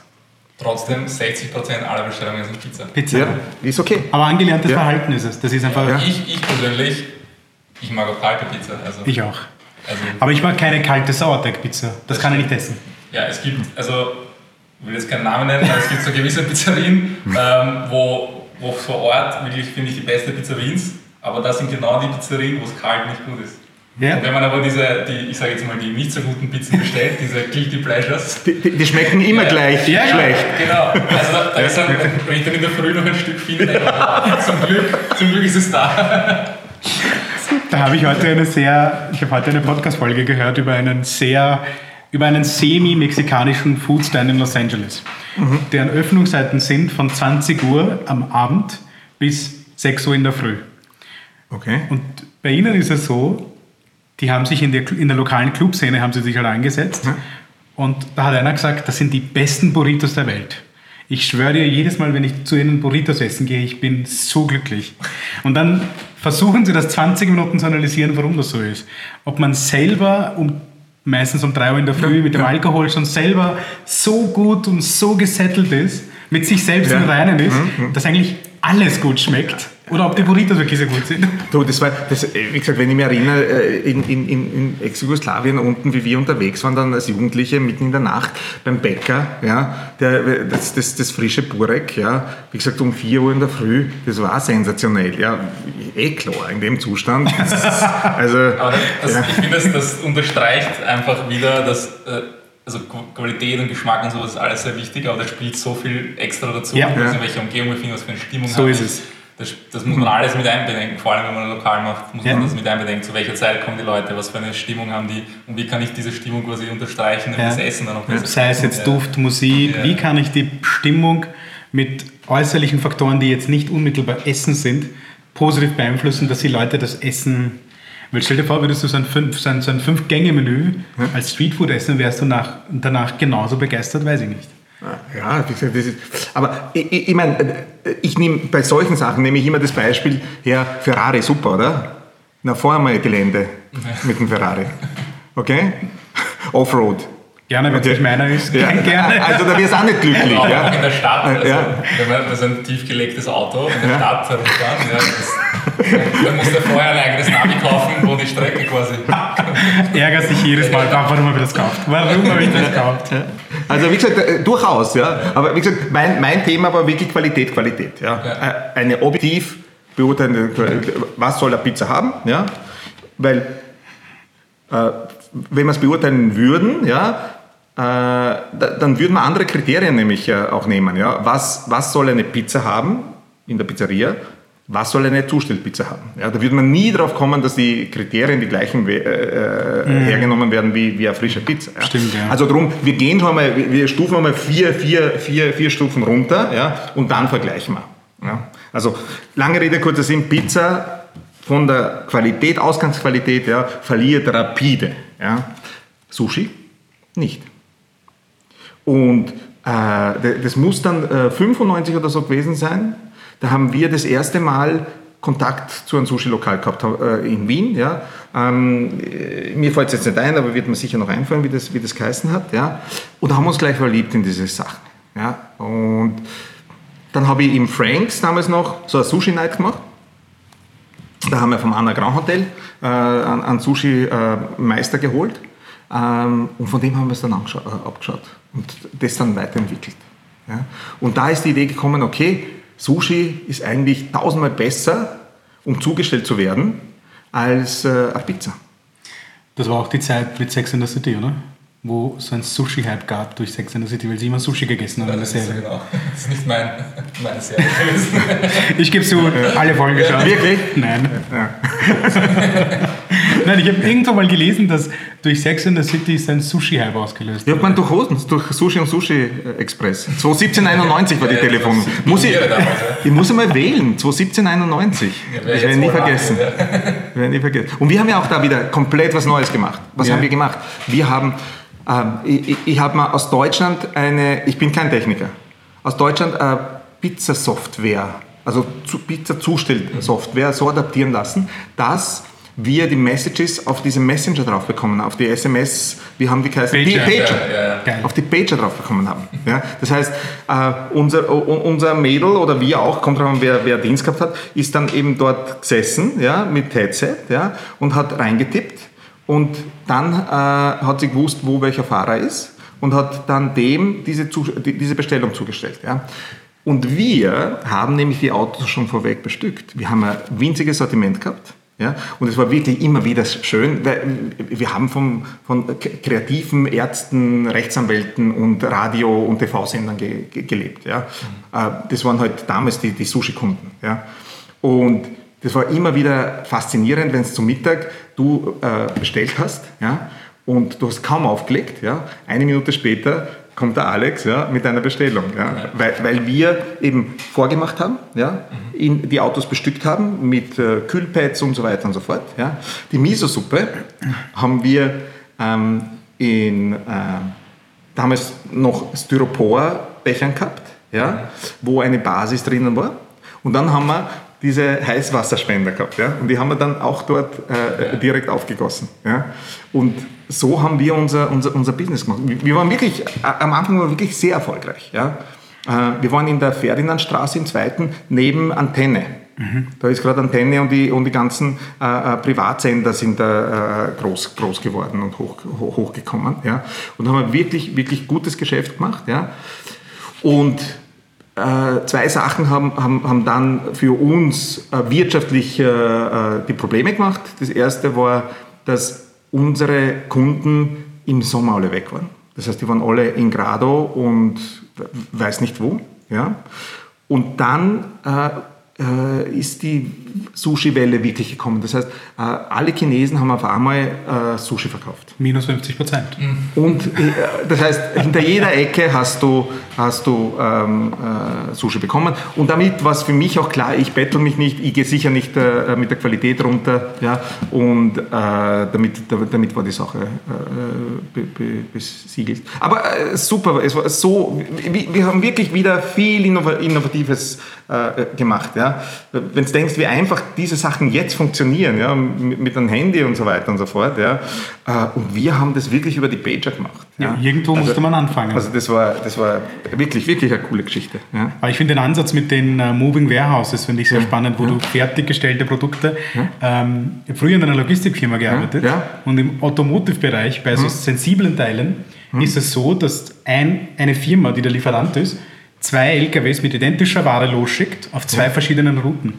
Trotzdem 60% aller Bestellungen sind Pizza. Pizza. Ja, ist okay. Aber angelerntes Ja. Verhalten ist es. Das ist einfach. Ja. Ich, ich persönlich, ich mag auch kalte Pizza. Also, Ich auch. also, Aber ich mag keine kalte Sauerteigpizza. Das kann ich nicht essen. ja, es gibt, also, ich will jetzt keinen Namen nennen, aber es gibt so gewisse Pizzerien, ähm, wo, wo vor Ort wirklich, finde ich, die beste Pizza Wiens, aber das sind genau die Pizzerien, wo es kalt nicht gut ist. Ja. Und wenn man aber diese, die, ich sage jetzt mal, die nicht so guten Pizzen bestellt, diese Guilty Pleasures, Die, die, die schmecken immer Ja. gleich Ja, ja. schlecht. Genau, also da, da ist dann, wenn ich dann in der Früh noch ein Stück finde, ich, oh, zum, Glück, zum Glück ist es da. Da habe ich heute eine sehr, ich habe heute eine Podcast-Folge gehört über einen sehr, über einen semi-mexikanischen Foodstand in Los Angeles, deren Öffnungszeiten sind von 20 Uhr am Abend bis 6 Uhr in der Früh. Okay. Und bei ihnen ist es so, die haben sich in der, in der lokalen Clubszene haben sie sich halt eingesetzt. Und da hat einer gesagt, das sind die besten Burritos der Welt. Ich schwöre dir, jedes Mal, wenn ich zu ihnen Burritos essen gehe, ich bin so glücklich. Und dann versuchen sie das 20 Minuten zu analysieren, warum das so ist. Ob man selber um meistens um 3 Uhr in der Früh mit dem Alkohol schon selber so gut und so gesettelt ist, mit sich selbst Ja. im Reinen ist, dass eigentlich alles gut schmeckt. Oder ob die Burritos wirklich so gut sind. Du, das war, das, äh, wie gesagt, wenn ich mich erinnere, äh, in, in, in, Ex-Jugoslawien unten, wie wir unterwegs waren, dann als Jugendliche mitten in der Nacht beim Bäcker, ja, der, das, das, das frische Burek, ja, wie gesagt, um 4 Uhr in der Früh, das war sensationell, ja, eh klar, in dem Zustand. Das ist, also, Aber das, ja. ich finde, das, das unterstreicht einfach wieder, dass äh, also Qu- Qualität und Geschmack und sowas ist alles sehr wichtig, aber da spielt so viel extra dazu, Ja. Ja. in welcher Umgebung wir finden, was für eine Stimmung So habe ist ich. es. Das, das muss man alles mit einbedenken, vor allem wenn man ein Lokal macht, muss Ja. man das mit einbedenken, zu welcher Zeit kommen die Leute, was für eine Stimmung haben die und wie kann ich diese Stimmung quasi unterstreichen, damit Ja. das Essen dann auch besser Sei es jetzt. Duft, Musik, Ja. wie kann ich die Stimmung mit äußerlichen Faktoren, die jetzt nicht unmittelbar Essen sind, positiv beeinflussen, dass die Leute das Essen. Weil stell dir vor, würdest du so ein Fünf- so ein, so ein Fünf-Gänge-Menü als Streetfood essen, wärst du nach, danach genauso begeistert, weiß ich nicht. Ja, wie gesagt, das ist, aber ich, ich, ich meine, ich nehme bei solchen Sachen nehme ich immer das Beispiel her, Ferrari, super, oder? Na, fahren wir Gelände mit dem Ferrari. Okay? Offroad. Gerne, wenn es Okay. nicht meiner ist. Ja. Gerne. Also da wirst du auch nicht glücklich. Aber ja? auch in der Stadt, also, Ja. wenn man so ein tiefgelegtes Auto in der Ja. Stadt herumfahren, ja, das, dann muss der vorher ein eigenes Navi kaufen, wo die Strecke quasi. Ärgert sich jedes Mal, warum habe ich das gekauft? Warum habe ich das gekauft? Also wie gesagt, äh, durchaus, ja. Aber wie gesagt, mein, mein Thema war wirklich Qualität, Qualität. Ja. Ja. Äh, Eine objektiv beurteilende, Qualität. was soll eine Pizza haben, ja. Weil äh, wenn wir es beurteilen würden, ja, äh, da- dann würden wir andere Kriterien nämlich äh, auch nehmen. Ja. Was, was soll eine Pizza haben in der Pizzeria? Was soll eine Zustellpizza haben? Ja, da würde man nie drauf kommen, dass die Kriterien die gleichen äh, äh, hergenommen werden wie, wie eine frische Pizza. Ja. Stimmt, ja. Also drum, wir gehen schon mal, wir wir stufen mal vier, vier, vier, vier Stufen runter ja, und dann vergleichen wir. Ja. Also lange Rede, kurzer Sinn, Pizza von der Qualität, Ausgangsqualität, ja, verliert rapide. Ja. Sushi nicht. Und äh, das muss dann äh, 95 oder so gewesen sein. Da haben wir das erste Mal Kontakt zu einem Sushi-Lokal gehabt äh, in Wien. Ja. Ähm, äh, mir fällt es jetzt nicht ein, aber wird mir sicher noch einfallen, wie das, wie das geheißen hat. Ja. Und da haben wir uns gleich verliebt in diese Sachen. Ja. Und dann habe ich im Franks damals noch so eine Sushi-Night gemacht. Da haben wir vom Anna Grand Hotel äh, einen, einen Sushi-Meister geholt. Ähm, und von dem haben wir es dann äh, abgeschaut und das dann weiterentwickelt. Ja? Und da ist die Idee gekommen, okay, Sushi ist eigentlich tausendmal besser, um zugestellt zu werden, als äh, eine Pizza. Das war auch die Zeit mit Sex in the City, oder? Wo es so ein Sushi-Hype gab durch Sex in the City, weil sie immer Sushi gegessen haben in der ist, Serie. genau. das ist nicht mein, meine Serie gewesen. Ich gebe zu, alle Folgen geschaut. Wirklich? Nein. Ja. Nein, ich habe irgendwo mal gelesen, dass durch Sex in the City ist ein Sushi-Hype ausgelöst Ja, man durch Hosen, durch Sushi und Sushi Express. 21791 war die Ja, Telefon. Muss ich, Ja, damals, ja. ich muss einmal wählen, 21791. Ja, werde ich jetzt nie vergessen. hart, Wir werden nie vergessen. Und wir haben ja auch da wieder komplett was Neues gemacht. Was Ja. haben wir gemacht? Wir haben, ich, ich- ich habe mal aus Deutschland eine, ich bin kein Techniker, aus Deutschland eine Pizza-Software, also zu, Pizza-Zustellsoftware so adaptieren lassen, dass wir die Messages auf diese Messenger drauf bekommen, auf die SMS, wie haben die geheißen? Pager. Die Pager. Ja, ja. Auf die Pager drauf bekommen haben. Ja? Das heißt, äh, unser, unser Mädel oder wir auch, kommt drauf an, wer, wer Dienst gehabt hat, ist dann eben dort gesessen ja, mit Headset ja, und hat reingetippt und dann äh, hat sie gewusst, wo welcher Fahrer ist und hat dann dem diese, diese Bestellung zugestellt. Ja. Und wir haben nämlich die Autos schon vorweg bestückt. Wir haben ein winziges Sortiment gehabt. Ja, und es war wirklich immer wieder schön, weil wir haben vom, von kreativen Ärzten, Rechtsanwälten und Radio- und TV-Sendern ge ge gelebt. Ja. Äh, Das waren halt damals die, die Sushi-Kunden. Ja. Und das war immer wieder faszinierend, wenn es zum Mittag du äh, bestellt hast ja, und du hast kaum aufgelegt. Ja. Eine Minute später kommt der Alex ja, mit einer Bestellung. Ja, Weil, weil wir eben vorgemacht haben, ja, in, die Autos bestückt haben mit äh, Kühlpads und so weiter und so fort. Ja. Die Miso-Suppe haben wir ähm, in äh, damals noch Styropor-Bechern gehabt, ja, wo eine Basis drinnen war. Und dann haben wir diese Heißwasserspender gehabt. Ja? Und die haben wir dann auch dort äh, direkt aufgegossen. Ja? Und so haben wir unser, unser, unser Business gemacht. Wir waren wirklich, am Anfang waren wir wirklich sehr erfolgreich. Ja? Äh, wir waren in der Ferdinandstraße im zweiten neben Antenne. Da ist gerade Antenne und die, und die ganzen äh, äh, Privatsender sind da äh, groß, groß geworden und hoch, hoch, hochgekommen. Ja? Und haben wir wirklich, wirklich gutes Geschäft gemacht. Ja? Und zwei Sachen haben, haben, haben dann für uns äh, wirtschaftlich äh, äh, die Probleme gemacht. Das erste war, dass unsere Kunden im Sommer alle weg waren. Das heißt, die waren alle in Grado und weiß nicht wo. Ja? Und dann äh, äh, ist die Sushi-Welle wirklich gekommen. Das heißt, äh, alle Chinesen haben auf einmal äh, Sushi verkauft. Minus 50 Prozent. Und äh, das heißt, hinter jeder Ecke hast du, hast du ähm, äh, Sushi bekommen. Und damit war es für mich auch klar, ich bettel mich nicht, ich gehe sicher nicht äh, mit der Qualität runter. Ja, und äh, damit, damit war die Sache be, be, besiegelt. Aber super, es war so, wir, wir haben wirklich wieder viel Innov Innovatives gemacht. Ja. Wenn du denkst, wie einfach diese Sachen jetzt funktionieren, ja, mit, mit einem Handy und so weiter und so fort. Ja. Äh, und wir haben das wirklich über die Pager gemacht. Ja, irgendwo musste man anfangen. Also das war, das war wirklich, wirklich eine coole Geschichte. Ja. Aber ich finde den Ansatz mit den äh, Moving Warehouses finde ich sehr spannend, wo du fertiggestellte Produkte. Ähm, ich habe früher in einer Logistikfirma gearbeitet Ja. und im Automotive-Bereich bei so sensiblen Teilen ist es so, dass ein, eine Firma, die der Lieferant ist, zwei LKWs mit identischer Ware losschickt auf zwei verschiedenen Routen.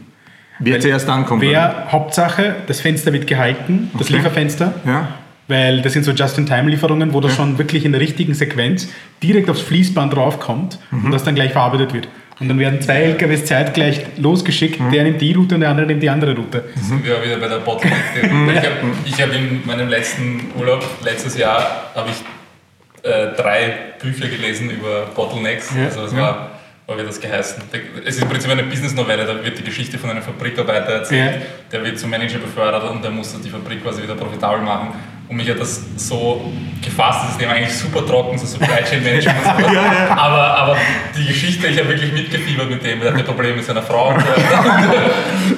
Wer zuerst ankommt. oder? Wer Hauptsache, das Fenster wird gehalten, das Okay. Lieferfenster. Ja. Weil das sind so Just-in-Time-Lieferungen, wo das schon wirklich in der richtigen Sequenz direkt aufs Fließband draufkommt Mhm. und das dann gleich verarbeitet wird. Und dann werden zwei LKWs zeitgleich losgeschickt, Mhm. der nimmt die Route und der andere nimmt die andere Route. sind wir wieder bei der Bottleneck. Ich habe hab in meinem letzten Urlaub, letztes Jahr, habe ich äh, drei Bücher gelesen über Bottlenecks. Ja. Also es war, wie das geheißen? Es ist im Prinzip eine Business-Novelle, da wird die Geschichte von einem Fabrikarbeiter erzählt, Ja. der wird zum Manager befördert und der muss die Fabrik quasi wieder profitabel machen. Und mich hat das so gefasst, das Thema eigentlich super trocken, so Supply Chain Management und so. Aber, aber die Geschichte, ich habe wirklich mitgefiebert mit dem, der hatte Probleme mit seiner Frau und.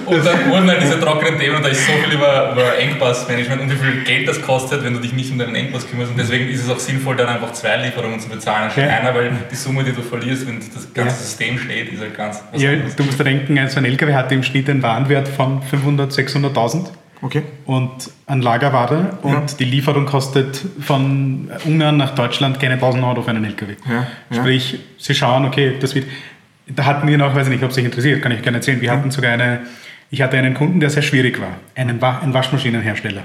Und dann wurden halt diese trockenen Themen und da ist so viel über, über Engpassmanagement und wie viel Geld das kostet, wenn du dich nicht um deinen Engpass kümmerst. Und deswegen ist es auch sinnvoll, dann einfach zwei Lieferungen zu bezahlen anstatt Ja. einer, weil die Summe, die du verlierst, wenn das ganze Ja. System steht, ist halt ganz was Ja, du musst denken, so ein LKW hatte im Schnitt einen Warenwert von 500.000, 600.000 Okay. und an Lagerware und Ja. die Lieferung kostet von Ungarn nach Deutschland keine 1000 Euro für einen LKW. Ja, ja. Sprich, sie schauen, okay, das wird. Da hatten wir noch, weiß ich nicht, ob es sich interessiert, kann ich gerne erzählen. Wir hatten sogar eine, ich hatte einen Kunden, der sehr schwierig war, einen, Wa einen Waschmaschinenhersteller.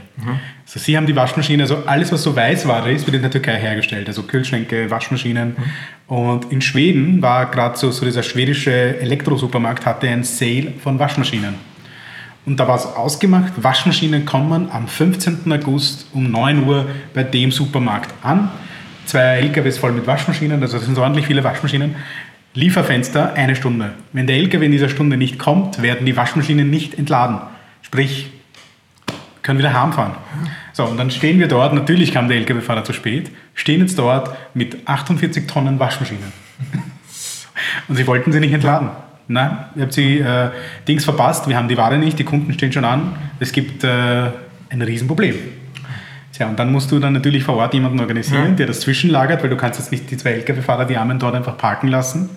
Also sie haben die Waschmaschine, also alles, was so Weißware ist, wird in der Türkei hergestellt, also Kühlschränke, Waschmaschinen. Und in Schweden war gerade so, so dieser schwedische Elektrosupermarkt hatte ein Sale von Waschmaschinen. Und da war es ausgemacht, Waschmaschinen kommen am 15. August um 9 Uhr bei dem Supermarkt an. Zwei LKWs voll mit Waschmaschinen, also das sind ordentlich viele Waschmaschinen. Lieferfenster eine Stunde. Wenn der LKW in dieser Stunde nicht kommt, werden die Waschmaschinen nicht entladen. Sprich, können wieder heimfahren. So, und dann stehen wir dort, natürlich kam der LKW-Fahrer zu spät, stehen jetzt dort mit 48 Tonnen Waschmaschinen. und sie wollten sie nicht entladen. Nein, ihr habt sie äh, Dings verpasst, wir haben die Ware nicht, die Kunden stehen schon an, es gibt äh, ein Riesenproblem. Tja, und dann musst du dann natürlich vor Ort jemanden organisieren, ja. der das zwischenlagert, weil du kannst jetzt nicht die zwei Lkw-Fahrer, die Armen dort einfach parken lassen.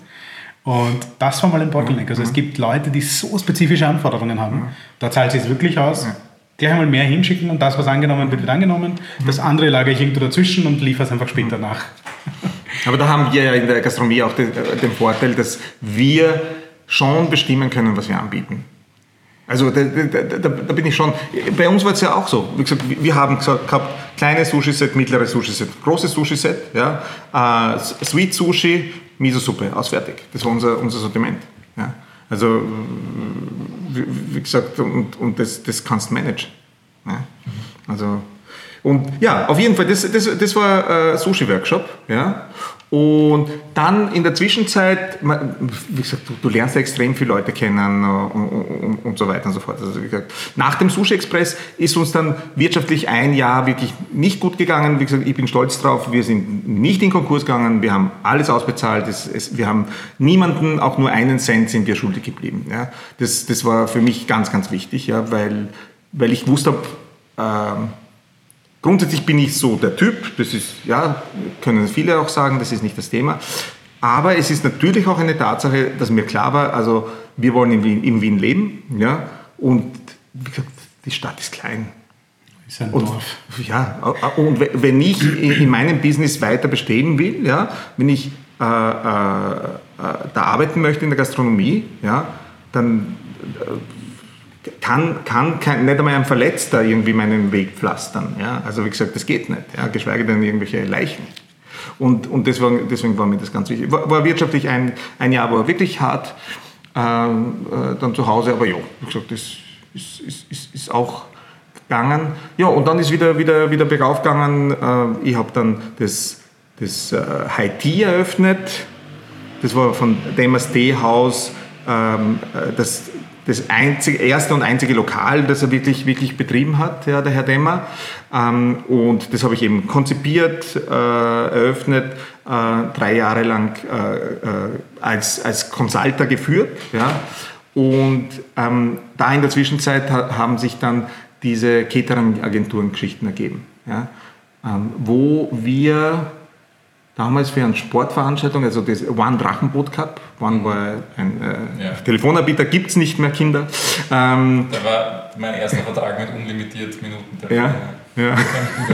Und das war mal ein Bottleneck. Also es gibt Leute, die so spezifische Anforderungen haben. Da zahlt es sich wirklich aus. Gleich einmal mehr hinschicken und das, was angenommen wird, wird angenommen. Das andere lagere ich irgendwo dazwischen und liefere es einfach später nach. Aber da haben wir ja in der Gastronomie auch den, äh, den Vorteil, dass wir schon bestimmen können, was wir anbieten. Also da, da, da, da, bin ich schon, bei uns war es ja auch so. Wie gesagt, wir haben gesagt, gehabt, kleine Sushi-Set, mittlere Sushi-Set, großes Sushi-Set, ja, äh, Sweet Sushi, Miso-Suppe, ausfertig. Das war unser, unser Sortiment. Ja. Also, wie, wie, gesagt, und, und das, das kannst du managen. Ja. Also, und ja, auf jeden Fall, das, das, das war äh, Sushi-Workshop. Ja. Und dann in der Zwischenzeit, wie gesagt, du, du lernst extrem viele Leute kennen und, und, und, so weiter und so fort. Also wie gesagt, nach dem Sushi Express ist uns dann wirtschaftlich ein Jahr wirklich nicht gut gegangen. Wie gesagt, ich bin stolz drauf, wir sind nicht in Konkurs gegangen, wir haben alles ausbezahlt, es, es, wir haben niemanden, auch nur einen Cent sind wir schuldig geblieben. Ja. Das, das war für mich ganz, ganz wichtig, ja, weil, weil ich wusste, äh, Grundsätzlich bin ich so der Typ, das ist, ja, können viele auch sagen, das ist nicht das Thema. Aber es ist natürlich auch eine Tatsache, dass mir klar war, also wir wollen in Wien, in Wien leben, ja, und wie gesagt, die Stadt ist klein. Ist ein Dorf. Und, ja, und wenn ich in meinem Business weiter bestehen will, ja, wenn ich äh, äh, äh da arbeiten möchte in der Gastronomie, ja, dann äh, kann, kann, kann nicht einmal ein Verletzter irgendwie meinen Weg pflastern. Ja? Also wie gesagt, das geht nicht, ja? geschweige denn irgendwelche Leichen. Und, und deswegen, deswegen war mir das ganz wichtig. War, war wirtschaftlich ein, ein Jahr war wirklich hart, ähm, äh, dann zu Hause, aber ja, wie gesagt, das ist, ist, ist, ist auch gegangen. Ja, und dann ist wieder, wieder, wieder bergauf gegangen. Äh, ich habe dann das, das äh, Tea eröffnet. Das war von Demers Teehaus. Ähm, äh, das das einzige, erste und einzige Lokal, das er wirklich, wirklich betrieben hat, ja, der Herr Demmer. Ähm, und das habe ich eben konzipiert, äh, eröffnet, äh, drei Jahre lang äh, äh als, als Consulter geführt. Ja. Und ähm, da in der Zwischenzeit haben sich dann diese Catering-Agenturen-Geschichten ergeben, ja, ähm, wo wir damals für eine Sportveranstaltung, also das One Drachenboot Cup, One war ein äh, ja. Telefonanbieter, gibt es nicht mehr Kinder. Ähm, da war mein erster Vertrag mit unlimitiert Minuten. Ja, ja.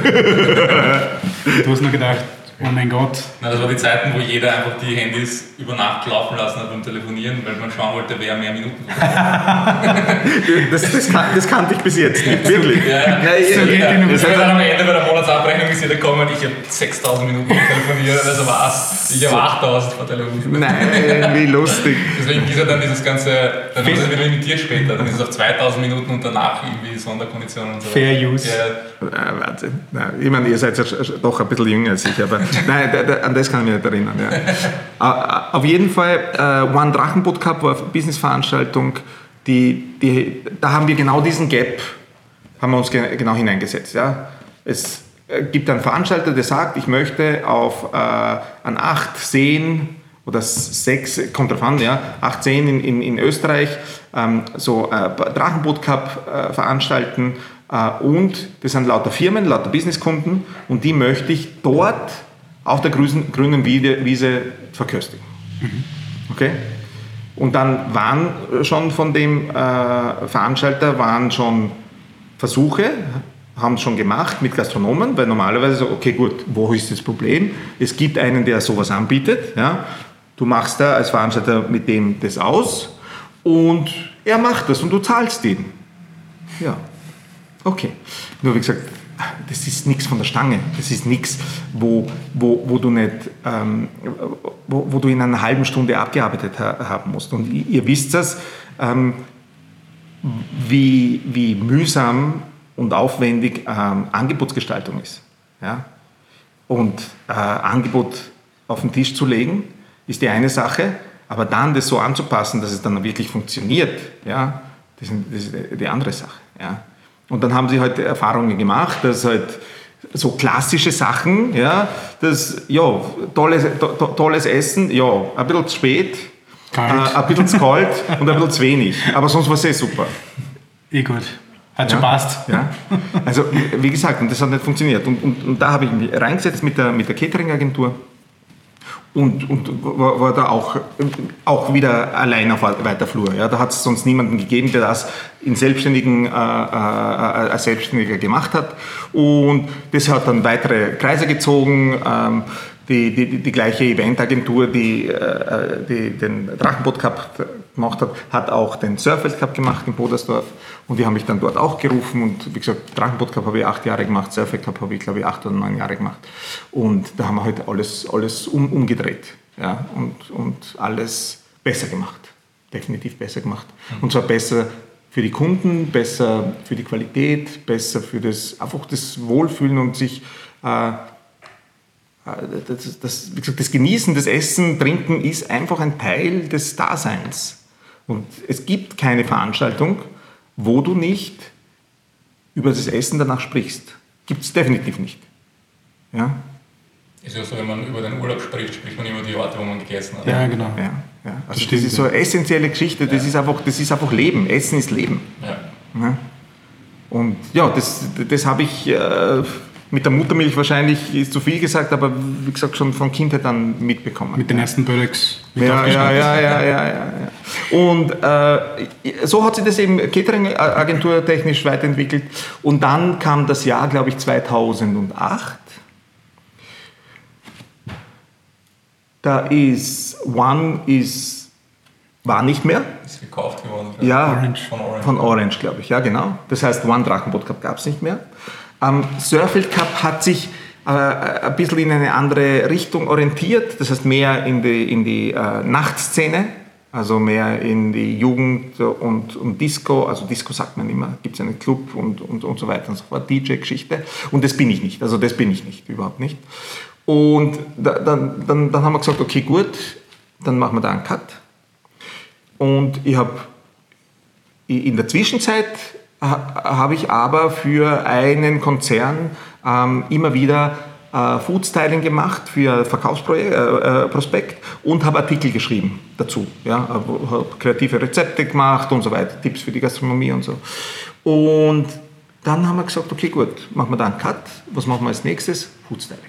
du hast nur gedacht, Oh mein Gott. Na, das war die Zeiten, wo jeder einfach die Handys über Nacht laufen lassen hat beim Telefonieren, weil man schauen wollte, wer mehr Minuten das, das, kan das kannte ich bis jetzt nicht, wirklich. Ja, ja. so ja, ja. Das heißt, dann am Ende bei der Monatsabrechnung ist jeder gekommen, ich habe 6000 Minuten telefoniert, also was? Ich habe 8000 vor Telefon. Nein, wie lustig. Deswegen ist ja dann dieses ganze, dann ist es wieder limitiert später, dann ist es auf 2000 Minuten und danach irgendwie Sonderkonditionen und so. Fair Use. Ja. Wahnsinn. ich meine, ihr seid ja doch ein bisschen jünger als ich, aber Nein, da, da, an das kann ich mich nicht erinnern. Ja. Auf jeden Fall, äh, One Drachenboot Cup war eine Businessveranstaltung, die, die, da haben wir genau diesen Gap haben wir uns genau hineingesetzt. Ja. Es äh, gibt einen Veranstalter, der sagt, ich möchte auf äh, an acht Seen oder sechs, kommt drauf an, ja, acht Seen in, in, in Österreich ähm, so äh, Drachenboot Cup äh, veranstalten äh, und das sind lauter Firmen, lauter Businesskunden und die möchte ich dort auf der grünen Wiese verköstigen. Mhm. Okay? Und dann waren schon von dem äh, Veranstalter waren schon Versuche, haben es schon gemacht mit Gastronomen, weil normalerweise so, okay gut, wo ist das Problem? Es gibt einen, der sowas anbietet, ja? du machst da als Veranstalter mit dem das aus und er macht das und du zahlst ihn. Ja, okay. Nur wie gesagt, das ist nichts von der Stange. Das ist nichts, wo, wo, wo, du nicht, ähm, wo, wo, du in einer halben Stunde abgearbeitet ha haben musst. Und ihr wisst das, ähm, wie, wie mühsam und aufwendig ähm, Angebotsgestaltung ist. Ja? Und äh, Angebot auf den Tisch zu legen, ist die eine Sache, aber dann das so anzupassen, dass es dann wirklich funktioniert, ja, das, ist die andere Sache. Ja. Und dann haben sie halt Erfahrungen gemacht, dass halt so klassische Sachen, ja, das, ja, tolles, to, tolles Essen, ja, ein bisschen zu spät, äh, ein bisschen zu kalt und ein bisschen zu wenig, aber sonst war es eh super. Eh gut. Hat schon ja, passt. Ja. Also, wie gesagt, und das hat nicht funktioniert. Und, und, und da habe ich mich reingesetzt mit der, mit der Catering-Agentur und, und war, war, da auch, auch wieder allein auf weiter Flur. Ja. Da hat es sonst niemanden gegeben, der das in Selbstständigen, äh, äh, äh, als Selbstständiger gemacht hat. Und das hat dann weitere Kreise gezogen. Ähm, die, die, die gleiche Eventagentur, die, äh, die den Drachenboot Cup gemacht hat, hat auch den Surfeld Cup gemacht in Bodersdorf. Und die haben mich dann dort auch gerufen. Und wie gesagt, Drachenboot Cup habe ich acht Jahre gemacht, Surfeld Cup habe ich, glaube ich, acht oder neun Jahre gemacht. Und da haben wir heute halt alles, alles um, umgedreht ja, und, und alles besser gemacht. Definitiv besser gemacht. Und zwar besser für die Kunden, besser für die Qualität, besser für das, einfach das Wohlfühlen und sich äh, das, das, wie gesagt, das Genießen, das Essen, Trinken ist einfach ein Teil des Daseins. Und es gibt keine Veranstaltung, wo du nicht über das Essen danach sprichst. Gibt es definitiv nicht. Ja? Ist ja so, wenn man über den Urlaub spricht, spricht man immer die Orte, wo man gegessen hat. Ja, genau. Ja, ja. Also das, das ist so eine essentielle Geschichte, das, ja. ist einfach, das ist einfach Leben. Essen ist Leben. Ja. ja. Und ja, das, das habe ich äh, mit der Muttermilch wahrscheinlich ist zu viel gesagt, aber wie gesagt schon von Kindheit an mitbekommen. Mit den ersten Böllocks. Ja, ja, ja, ja, ja, ja, Und äh, so hat sich das eben Catering-Agentur technisch weiterentwickelt. Und dann kam das Jahr, glaube ich, 2008. Da ist One ist, war nicht mehr. Ist gekauft geworden. Ja, Orange. von Orange, von Orange glaube ich. Ja, genau. Das heißt, One Drachenboot Cup gab es nicht mehr. Ähm, Surfeld Cup hat sich äh, ein bisschen in eine andere Richtung orientiert, das heißt mehr in die, in die äh, Nachtszene, also mehr in die Jugend und, und Disco, also Disco sagt man immer, gibt es einen Club und, und, und so weiter und so fort, DJ-Geschichte. Und das bin ich nicht, also das bin ich nicht, überhaupt nicht. Und da, dann, dann, dann haben wir gesagt, okay, gut, dann machen wir da einen Cut. Und ich habe in der Zwischenzeit habe ich aber für einen Konzern ähm, immer wieder äh, Foodstyling gemacht für Verkaufsprospekt äh, äh, und habe Artikel geschrieben dazu. Ja, habe kreative Rezepte gemacht und so weiter, Tipps für die Gastronomie und so. Und dann haben wir gesagt, okay gut, machen wir da einen Cut. Was machen wir als nächstes? Foodstyling.